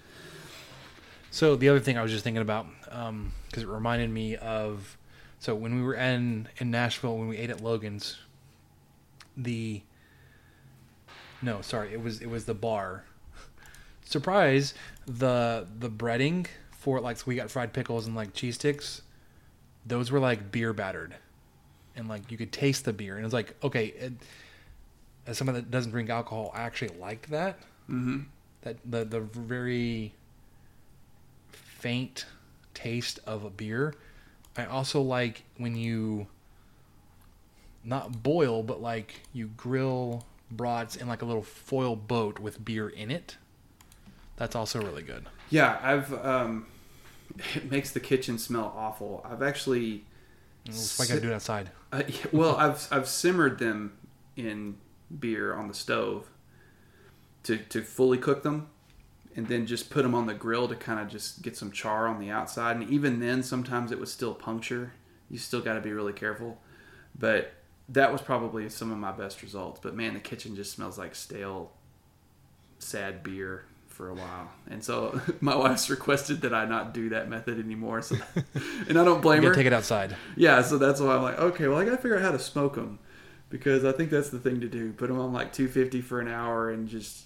So the other thing I was just thinking about, because it reminded me of, so when we were in in Nashville when we ate at Logan's, the. No, sorry, it was it was the bar. Surprise! The the breading for like so we got fried pickles and like cheese sticks. Those were like beer battered, and like you could taste the beer, and it was like okay. It, as someone that doesn't drink alcohol, I actually liked that. Mm-hmm. That the the very faint taste of a beer. I also like when you not boil, but like you grill brats in like a little foil boat with beer in it. That's also really good. Yeah, I've. Um, it makes the kitchen smell awful. I've actually. It's like I do it outside. Uh, yeah, well, I've I've simmered them in beer on the stove to to fully cook them, and then just put them on the grill to kind of just get some char on the outside. And even then, sometimes it would still puncture. You still got to be really careful. But that was probably some of my best results. But man, the kitchen just smells like stale, sad beer for a while. And so my wife's requested that I not do that method anymore. So, and I don't blame You her. take it outside. Yeah, so that's why I'm like, okay, well, I got to figure out how to smoke them because I think that's the thing to do. Put them on like 250 for an hour and just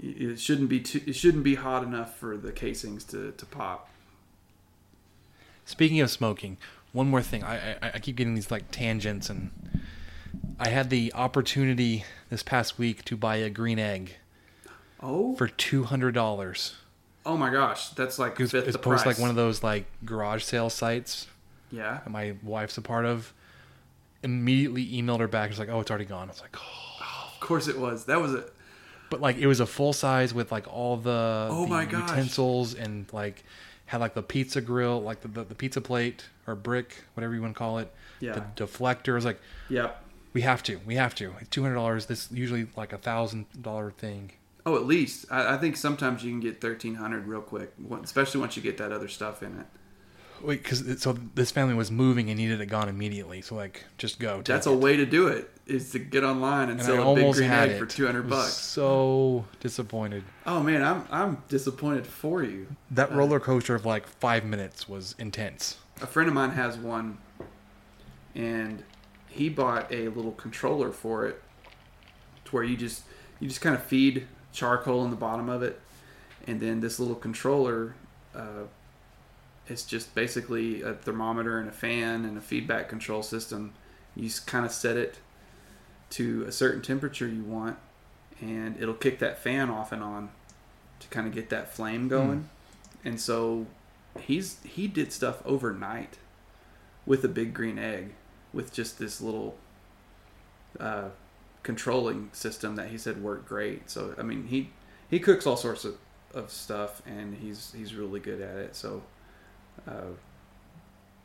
it shouldn't be too, it shouldn't be hot enough for the casings to, to pop. Speaking of smoking, one more thing. I, I I keep getting these like tangents, and I had the opportunity this past week to buy a green egg Oh, for two hundred dollars. oh my gosh, that's like It's, fifth it's the post price. like one of those like garage sale sites yeah. that my wife's a part of. Immediately emailed her back. She's like, "Oh, it's already gone." I was like, "Oh." Of course it was. That was a But like, it was a full size with like all the, Oh the my gosh. utensils and like had like the pizza grill, like the, the, the pizza plate or brick, whatever you want to call it. Yeah. The deflector. I was like, yep. We have to. We have to. Two hundred dollars. This usually like a thousand dollar thing. Oh, at least I, I think sometimes you can get 1300 real quick, especially once you get that other stuff in it. Wait, because so this family was moving and needed it gone immediately. So like, just go. That's it. a way to do it is to get online and, And sell a big green egg for 200 bucks. So disappointed. Oh man, I'm I'm disappointed for you. That roller coaster of like five minutes was intense. A friend of mine has one, and he bought a little controller for it, to where you just you just kind of feed charcoal in the bottom of it, and then this little controller, uh, it's just basically a thermometer and a fan and a feedback control system. You kind of set it to a certain temperature you want, and it'll kick that fan off and on to kind of get that flame going. And so he's he did stuff overnight with a big green egg with just this little uh, controlling system that he said worked great. So I mean he he cooks all sorts of, of stuff and he's he's really good at it. So uh,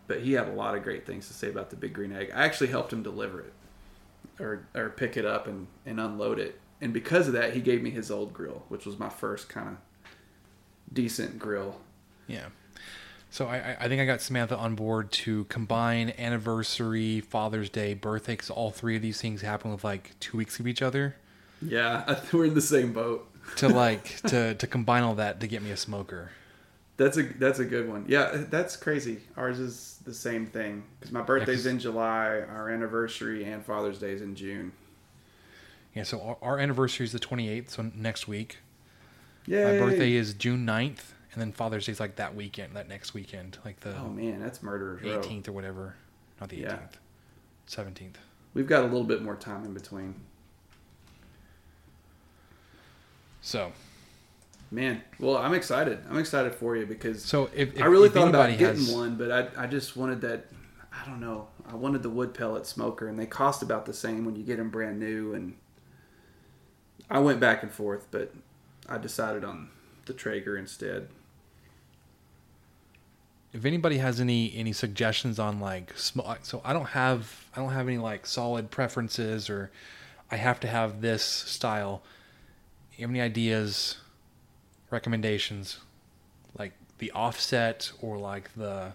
but he had a lot of great things to say about the big green egg. I actually helped him deliver it or or pick it up and, and unload it. And because of that, he gave me his old grill, which was my first kind of decent grill. Yeah. So I, I- think I got Samantha on board to combine anniversary, Father's Day, birthday, because all three of these things happen with like two weeks of each other. Yeah, we're in the same boat. to like to to combine all that to get me a smoker. That's a that's a good one. Yeah, that's crazy. Ours is the same thing because my birthday's 'cause- in July, our anniversary and Father's Day is in June. Yeah, so our, our anniversary is the 28th, so next week. Yeah, My birthday is June 9th, and then Father's Day's like that weekend, that next weekend, like the Oh man, that's murderers row. 18th or whatever. Not the 18th. Yeah. 17th. We've got a little bit more time in between. So, Man, well, I'm excited. I'm excited for you because so if, if I really if thought about getting has- one, but I, I just wanted that. I don't know. I wanted the wood pellet smoker, and they cost about the same when you get them brand new. And I went back and forth, but I decided on the Traeger instead. if anybody has any any suggestions on like sm- so i don't have i don't have any like solid preferences or i have to have this style you have any ideas recommendations like the offset or like the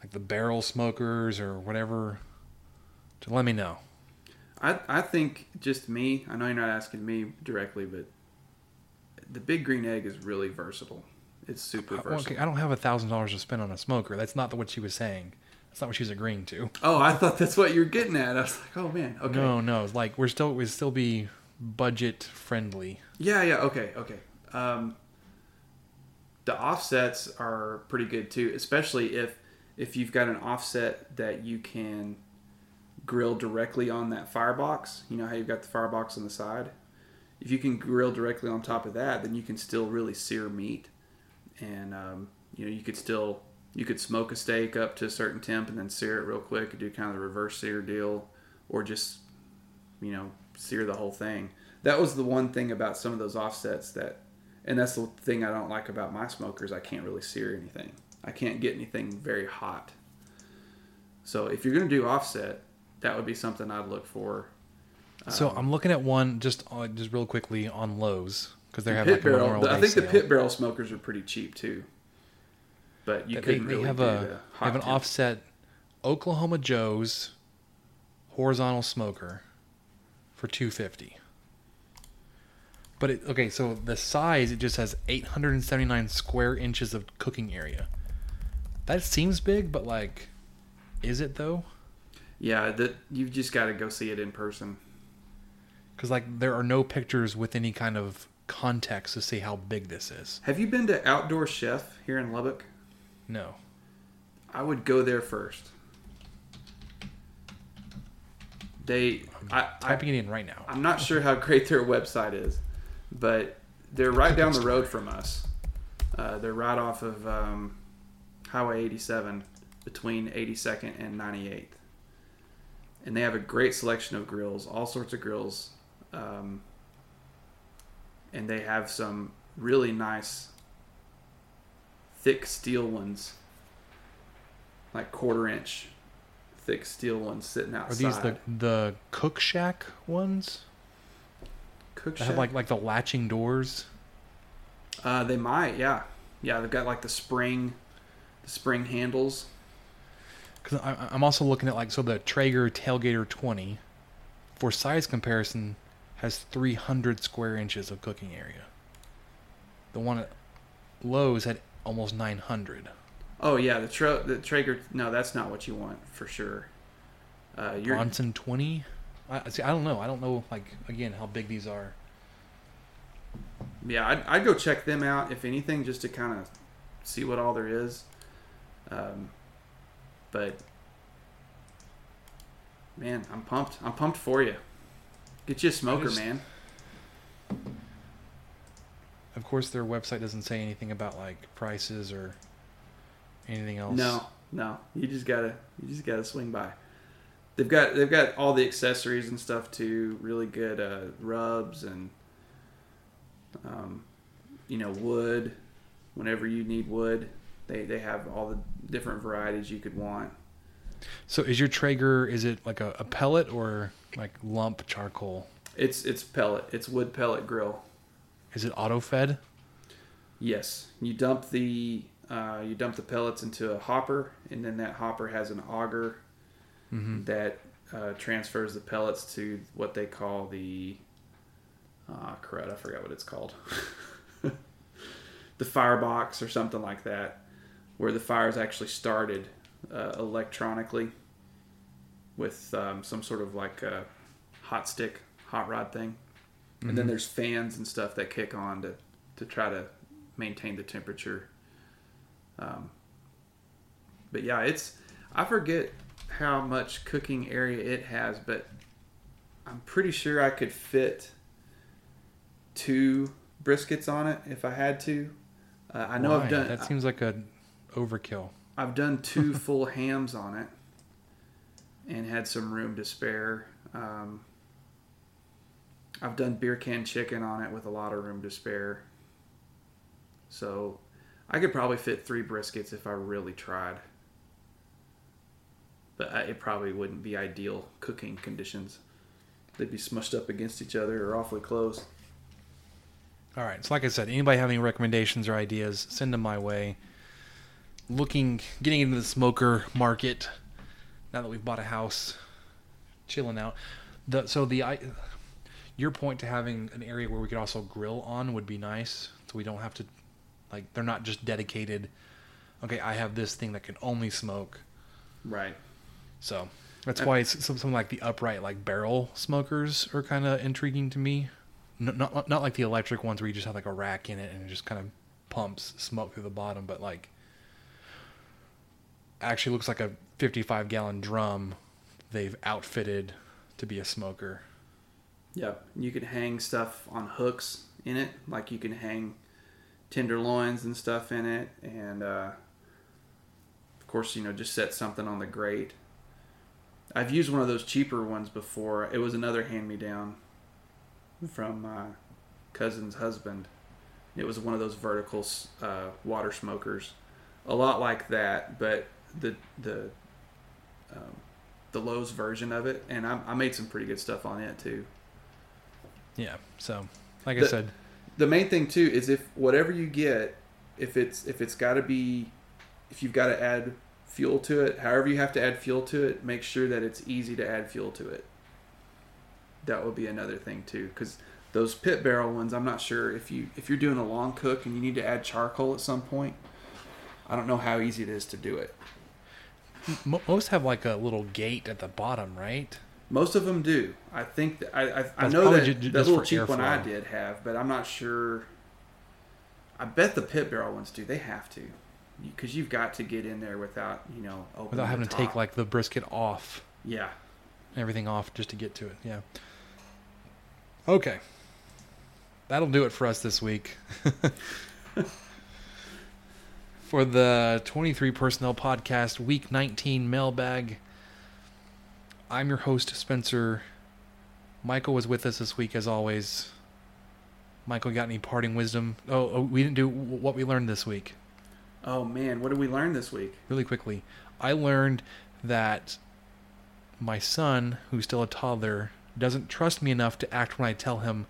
like the barrel smokers or whatever to let me know I, I think just me. I know you're not asking me directly, but the big green egg is really versatile. It's super versatile. okay, i don't have a thousand dollars to spend on a smoker that's not what she was saying that's not what she's agreeing to Oh, I thought that's what you're getting at. I was like, oh man, okay. no no like we're still we'd still be budget friendly Yeah, yeah, okay, okay. Um, the offsets are pretty good too, especially if if you've got an offset that you can grill directly on that firebox. You know how you've got the firebox on the side. If you can grill directly on top of that, then you can still really sear meat, and um, you know you could still you could smoke a steak up to a certain temp and then sear it real quick and do kind of the reverse sear deal, or just you know sear the whole thing. That was the one thing about some of those offsets that, and that's the thing I don't like about my smokers. I can't really sear anything. I can't get anything very hot. So if you're gonna do offset, that would be something I'd look for. So Um, I'm looking at one just uh, just real quickly on Lowe's because they're having Pit like a barrel. Memorial I think the pit barrel smokers are pretty cheap too. But you couldn't really have a the they hot have an temp. offset Oklahoma Joe's horizontal smoker for 250. But it, okay, so the size it just has 879 square inches of cooking area. That seems big, but like, is it though? Yeah, that you've just got to go see it in person. Because like there are no pictures with any kind of context to see how big this is. Have you been to Outdoor Chef here in Lubbock? No. I would go there first. They, I, I, Typing it in right now. I'm not sure how great their website is, but they're right down the road from us. Uh, they're right off of um, Highway 87 between 82nd and 98th. And they have a great selection of grills, all sorts of grills. Um, and they have some really nice, thick steel ones, like quarter inch thick steel ones sitting outside. Are these the the Cook Shack ones? Cook That have like like the latching doors. Uh, they might, yeah, yeah. They've got like the spring, the spring handles. Because I'm also looking at like so the Traeger Tailgater 20, for size comparison, has 300 square inches of cooking area. The one at Lowe's had almost 900. Oh yeah, the Tra- the Traeger. No, that's not what you want for sure. Uh, Bronson 20. I see. I don't know. I don't know. Like again, how big these are. yeah. I'd, I'd go check them out if anything, just to kind of see what all there is. Um, but man, I'm pumped. I'm pumped for you. Get you a smoker, just- man. Of course, their website doesn't say anything about like prices or anything else. No, no. You just gotta you just gotta swing by. They've got they've got all the accessories and stuff too. Really good uh, rubs and um, you know wood. Whenever you need wood, they they have all the different varieties you could want. So is your Traeger? Is it like a, a pellet or like lump charcoal? It's it's pellet. It's wood pellet grill. Is it auto fed? Yes, you dump the uh, you dump the pellets into a hopper, and then that hopper has an auger that uh, transfers the pellets to what they call the Ah, crud! I forgot what it's called. the firebox or something like that, where the fire is actually started uh, electronically with um, some sort of like a hot stick, hot rod thing, and then there's fans and stuff that kick on to to try to maintain the temperature. Um, but yeah, it's I forget how much cooking area it has, but I'm pretty sure I could fit two briskets on it if I had to. Uh, I know Why? I've done That seems like a overkill. I've done two full hams on it and had some room to spare. Um, I've done beer can chicken on it with a lot of room to spare. So I could probably fit three briskets if I really tried. But I, it probably wouldn't be ideal cooking conditions. They'd be smushed up against each other or awfully close. All right. So, like I said, anybody have any recommendations or ideas, send them my way. Looking, getting into the smoker market now that we've bought a house, chilling out. The so the I, your point to having an area where we could also grill on would be nice, so we don't have to, like, they're not just dedicated. Okay, I have this thing that can only smoke. Right. So that's why it's some- something like the upright, like barrel smokers are kind of intriguing to me. Not, not not like the electric ones where you just have like a rack in it and it just kind of pumps smoke through the bottom, but like actually looks like a 55 gallon drum they've outfitted to be a smoker. Yep. You can hang stuff on hooks in it, like you can hang tenderloins and stuff in it, and uh, of course, you know, just set something on the grate. I've used one of those cheaper ones before. It was another hand me down from my cousin's husband. It was one of those vertical uh, water smokers, a lot like that, but the the um, the Lowe's version of it, and I, I made some pretty good stuff on it too. Yeah. So, like I said, the main thing too is if whatever you get if it's if it's got to be if you've got to add fuel to it however you have to add fuel to it make sure that it's easy to add fuel to it that would be another thing too because those pit barrel ones i'm not sure if you if you're doing a long cook and you need to add charcoal at some point i don't know how easy it is to do it most have like a little gate at the bottom, right? Most of them do. I think that, I I, I know that the little cheap one I did have, but I'm not sure. I bet the pit barrel ones do. They have to, because you've got to get in there without you know Without having to take like the brisket off. yeah. everything off just to get to it. Yeah. Okay. That'll do it for us this week. for the 23 Personnel Podcast Week 19 mailbag, I'm your host, Spencer. Michael was with us this week, as always. Michael, got any parting wisdom? Oh, oh we didn't do what we learned this week. Oh man, what did we learn this week? really quickly. I learned that my son, who's still a toddler, doesn't trust me enough to act when I tell him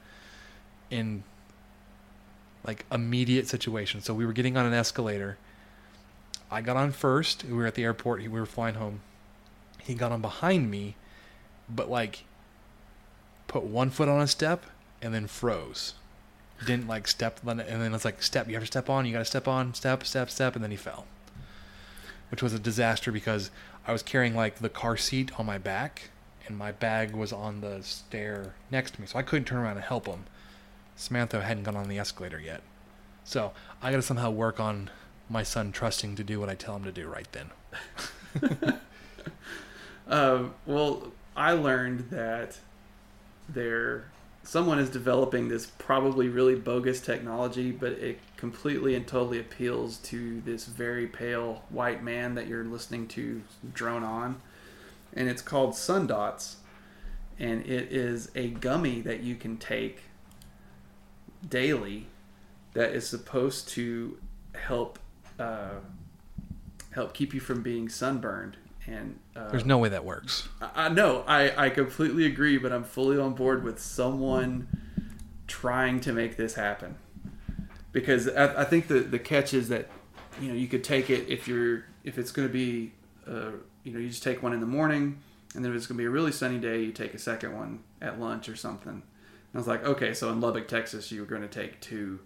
in like immediate situations. So we were getting on an escalator. I got on first. We were at the airport. We were flying home. He got on behind me, but like put one foot on a step and then froze. Didn't like step, and then it's like step. You have to step on. You got to step on. Step, step, step, and then he fell which was a disaster because I was carrying like the car seat on my back and my bag was on the stair next to me, so I couldn't turn around and help him. Samantha hadn't gone on the escalator yet. So I gotta somehow work on my son trusting to do what I tell him to do right then. Uh, well, I learned that there someone is developing this probably really bogus technology, but it completely and totally appeals to this very pale white man that you're listening to drone on, and it's called Sun Dots, and it is a gummy that you can take daily that is supposed to help uh, help keep you from being sunburned and uh, There's no way that works. I I know. I, I completely agree, but I'm fully on board with someone trying to make this happen. Because I, I think the, the catch is that, you know, you could take it if you're if it's going to be, uh, you know, you just take one in the morning, and then if it's going to be a really sunny day, you take a second one at lunch or something. I was like, okay, so in Lubbock, Texas, you were going to take two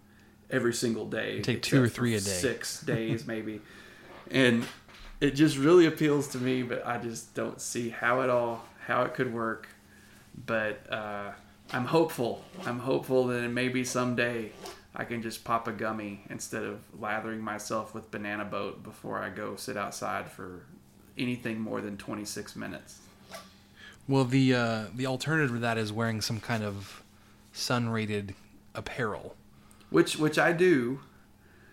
every single day. Take two or three a day. Six days, maybe. And it just really appeals to me, but I just don't see how it all, how it could work. But uh, I'm hopeful. I'm hopeful that maybe someday I can just pop a gummy instead of lathering myself with banana boat before I go sit outside for anything more than 26 minutes. Well, the uh, the alternative to that is wearing some kind of sun rated apparel. Which which I do.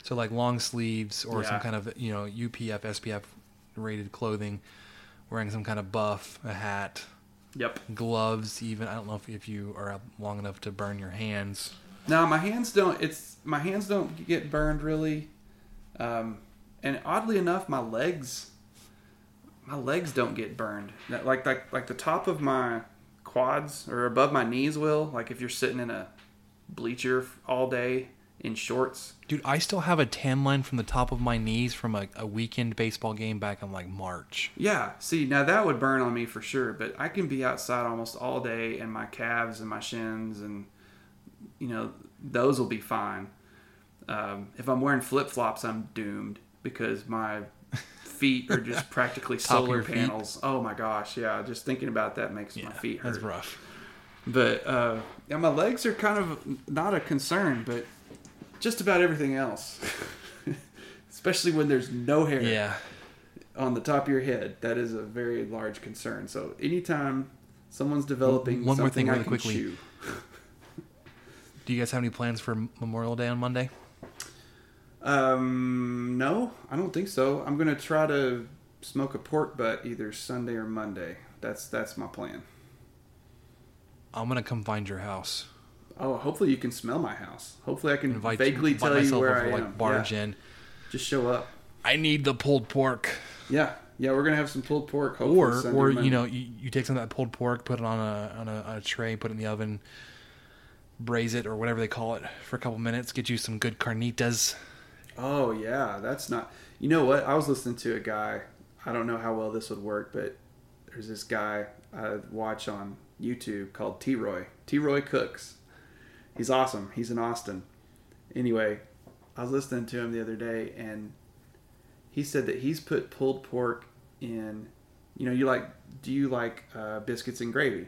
So like long sleeves or some kind of you know UPF SPF rated clothing, wearing some kind of buff, a hat, Yep. gloves. Even I don't know if, if you are up long enough to burn your hands. Now my hands don't. It's my hands don't get burned really, um, and oddly enough, my legs, my legs don't get burned. Like like like the top of my quads or above my knees will. Like if you're sitting in a bleacher all day in shorts. Dude, I still have a tan line from the top of my knees from a, a weekend baseball game back in like March. Yeah, see, now that would burn on me for sure, but I can be outside almost all day and my calves and my shins and, you know, those will be fine. Um, if I'm wearing flip flops, I'm doomed because my feet are just practically solar your feet? panels. Oh my gosh, yeah, just thinking about that makes my feet hurt. That's rough. But uh, yeah, my legs are kind of not a concern, but just about everything else. Especially when there's no hair Yeah. on the top of your head, that is a very large concern. So anytime someone's developing One more something thing I really can quickly. chew. Do you guys have any plans for Memorial Day on Monday? Um, no, I don't think so. I'm gonna try to smoke a pork butt either Sunday or Monday. That's that's my plan. I'm gonna come find your house. Oh, hopefully you can smell my house. Hopefully I can Invite vaguely invite tell you where over, I like am. barge yeah. in. Just show up. I need the pulled pork. Yeah, yeah, we're gonna have some pulled pork. Hopefully Or Sunday, or you know you, you take some of that pulled pork, put it on a on a, on a tray, put it in the oven, braise it or whatever they call it for a couple minutes. Get you some good carnitas. Oh yeah, that's not. You know what? I was listening to a guy. I don't know how well this would work, but there's this guy I watch on YouTube called T Roy. T Roy cooks. He's awesome. He's in Austin. Anyway, I was listening to him the other day, and he said that he's put pulled pork in. You know, you like? Do you like uh, biscuits and gravy?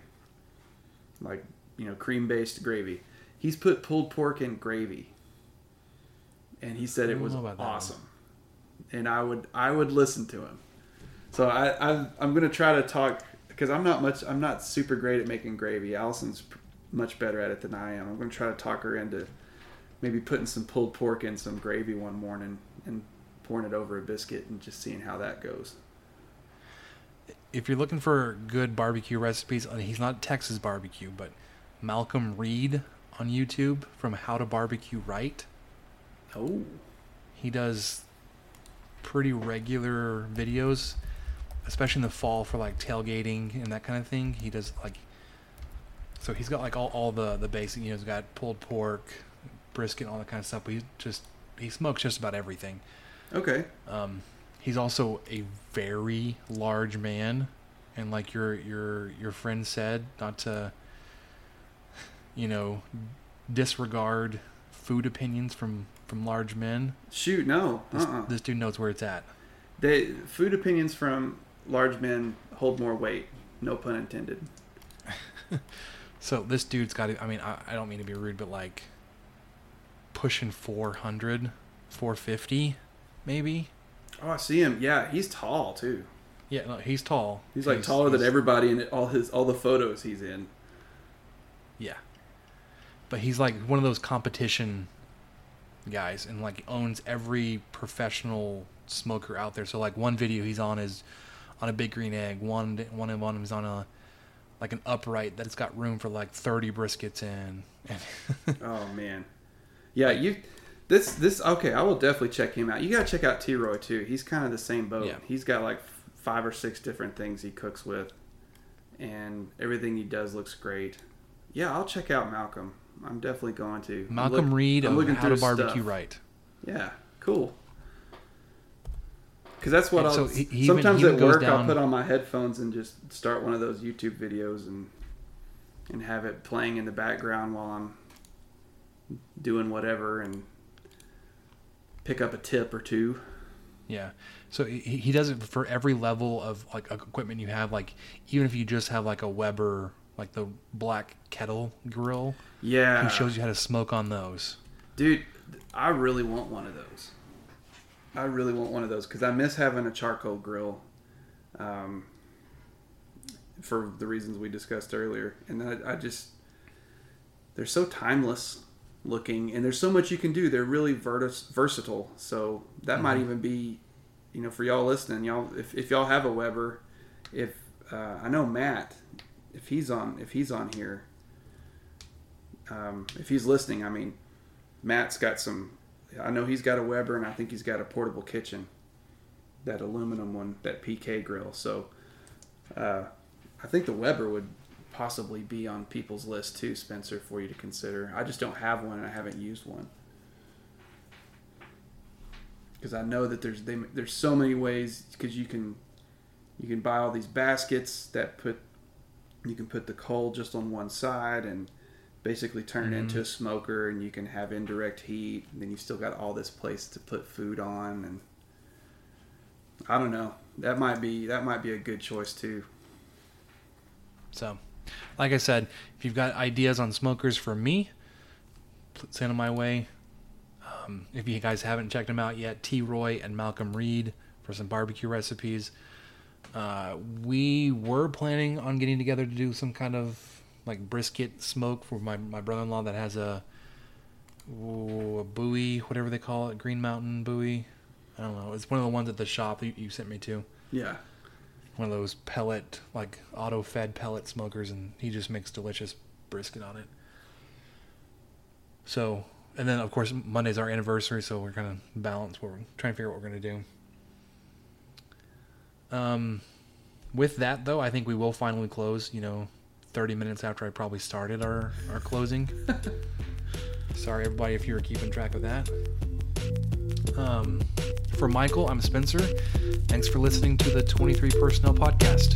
Like you know, cream based gravy. He's put pulled pork in gravy and he said it was one. awesome. And I would I would listen to him. So I, I I'm gonna try to talk because I'm not much I'm not super great at making gravy. Allison's much better at it than I am. I'm gonna try to talk her into maybe putting some pulled pork in some gravy one morning and pouring it over a biscuit and just seeing how that goes. If you're looking for good barbecue recipes, he's not Texas barbecue, but Malcolm Reed on YouTube from How to Barbecue Right. Oh, He does pretty regular videos, especially in the fall for like tailgating and that kind of thing. He does like so he's got like all, all the the basic you know, he's got pulled pork, brisket, all that kind of stuff, but he just he smokes just about everything. okay. Um he's also a very large man and like your your your friend said, not to you know, disregard food opinions from from large men. Shoot, no. This, Uh-uh. this dude knows where it's at. They food opinions from large men hold more weight. No pun intended. So this dude's got to, I mean, I, I don't mean to be rude, but like pushing 400, 450, maybe. Oh, I see him. Yeah, he's tall too. Yeah, no, he's tall. He's like taller than everybody in all his all the photos he's in. Yeah. But he's like one of those competition guys and like owns every professional smoker out there. So like one video he's on is on a big green egg. One one of them is on a like an upright that it's got room for like 30 briskets in. Oh man, yeah. You this this okay. I will definitely check him out. You gotta check out T Roy too. He's kind of the same boat. Yeah. He's got like five or six different things he cooks with, and everything he does looks great. Yeah, I'll check out Malcolm. I'm definitely going to. Malcolm look- Reed I'm looking How to Barbecue stuff. Right. Yeah, cool. Because that's what And I'll. so he- sometimes he at work, I'll put on my headphones and just start one of those YouTube videos and and have it playing in the background while I'm doing whatever and pick up a tip or two. Yeah. So he, he does it for every level of like equipment you have. Like even if you just have like a Weber, like the black kettle grill, Yeah. he shows you how to smoke on those. Dude, I really want one of those. I really want one of those because I miss having a charcoal grill, um, for the reasons we discussed earlier. And I, I just, they're so timeless looking, and there's so much you can do. They're really vertis- versatile. So that might even be, you know, for y'all listening, y'all, if, if y'all have a Weber, if uh, I know Matt, if he's on, if he's on here, um, if he's listening, I mean, Matt's got some. I know he's got a Weber, and I think he's got a portable kitchen, that aluminum one, that PK grill. So, uh, I think the Weber would possibly be on people's list too, Spencer, for you to consider. I just don't have one, and I haven't used one because I know that there's they, there's so many ways because you can you can buy all these baskets that put you can put the coal just on one side and basically turn it into a smoker and you can have indirect heat and then you still got all this place to put food on and I don't know that might be that might be a good choice too So, like I said, if you've got ideas on smokers for me, send them my way. Um, if you guys haven't checked them out yet, T. Roy and Malcolm Reed for some barbecue recipes. Uh, we were planning on getting together to do some kind of like brisket smoke for my, my brother-in-law that has a, ooh, a Bowie, whatever they call it, Green Mountain Bowie. I don't know. It's one of the ones at the shop you, you sent me to yeah one of those pellet, like auto fed pellet smokers, and he just makes delicious brisket on it. So, and then of course Monday's our anniversary, so we're kind of balance. We're trying to figure out what we're gonna do. Um, with that though, I think we will finally close. You know, 30 minutes after I probably started our, our closing. Sorry, everybody, if you were keeping track of that. Um, for Michael, I'm Spencer. Thanks for listening to the 23 Personnel Podcast.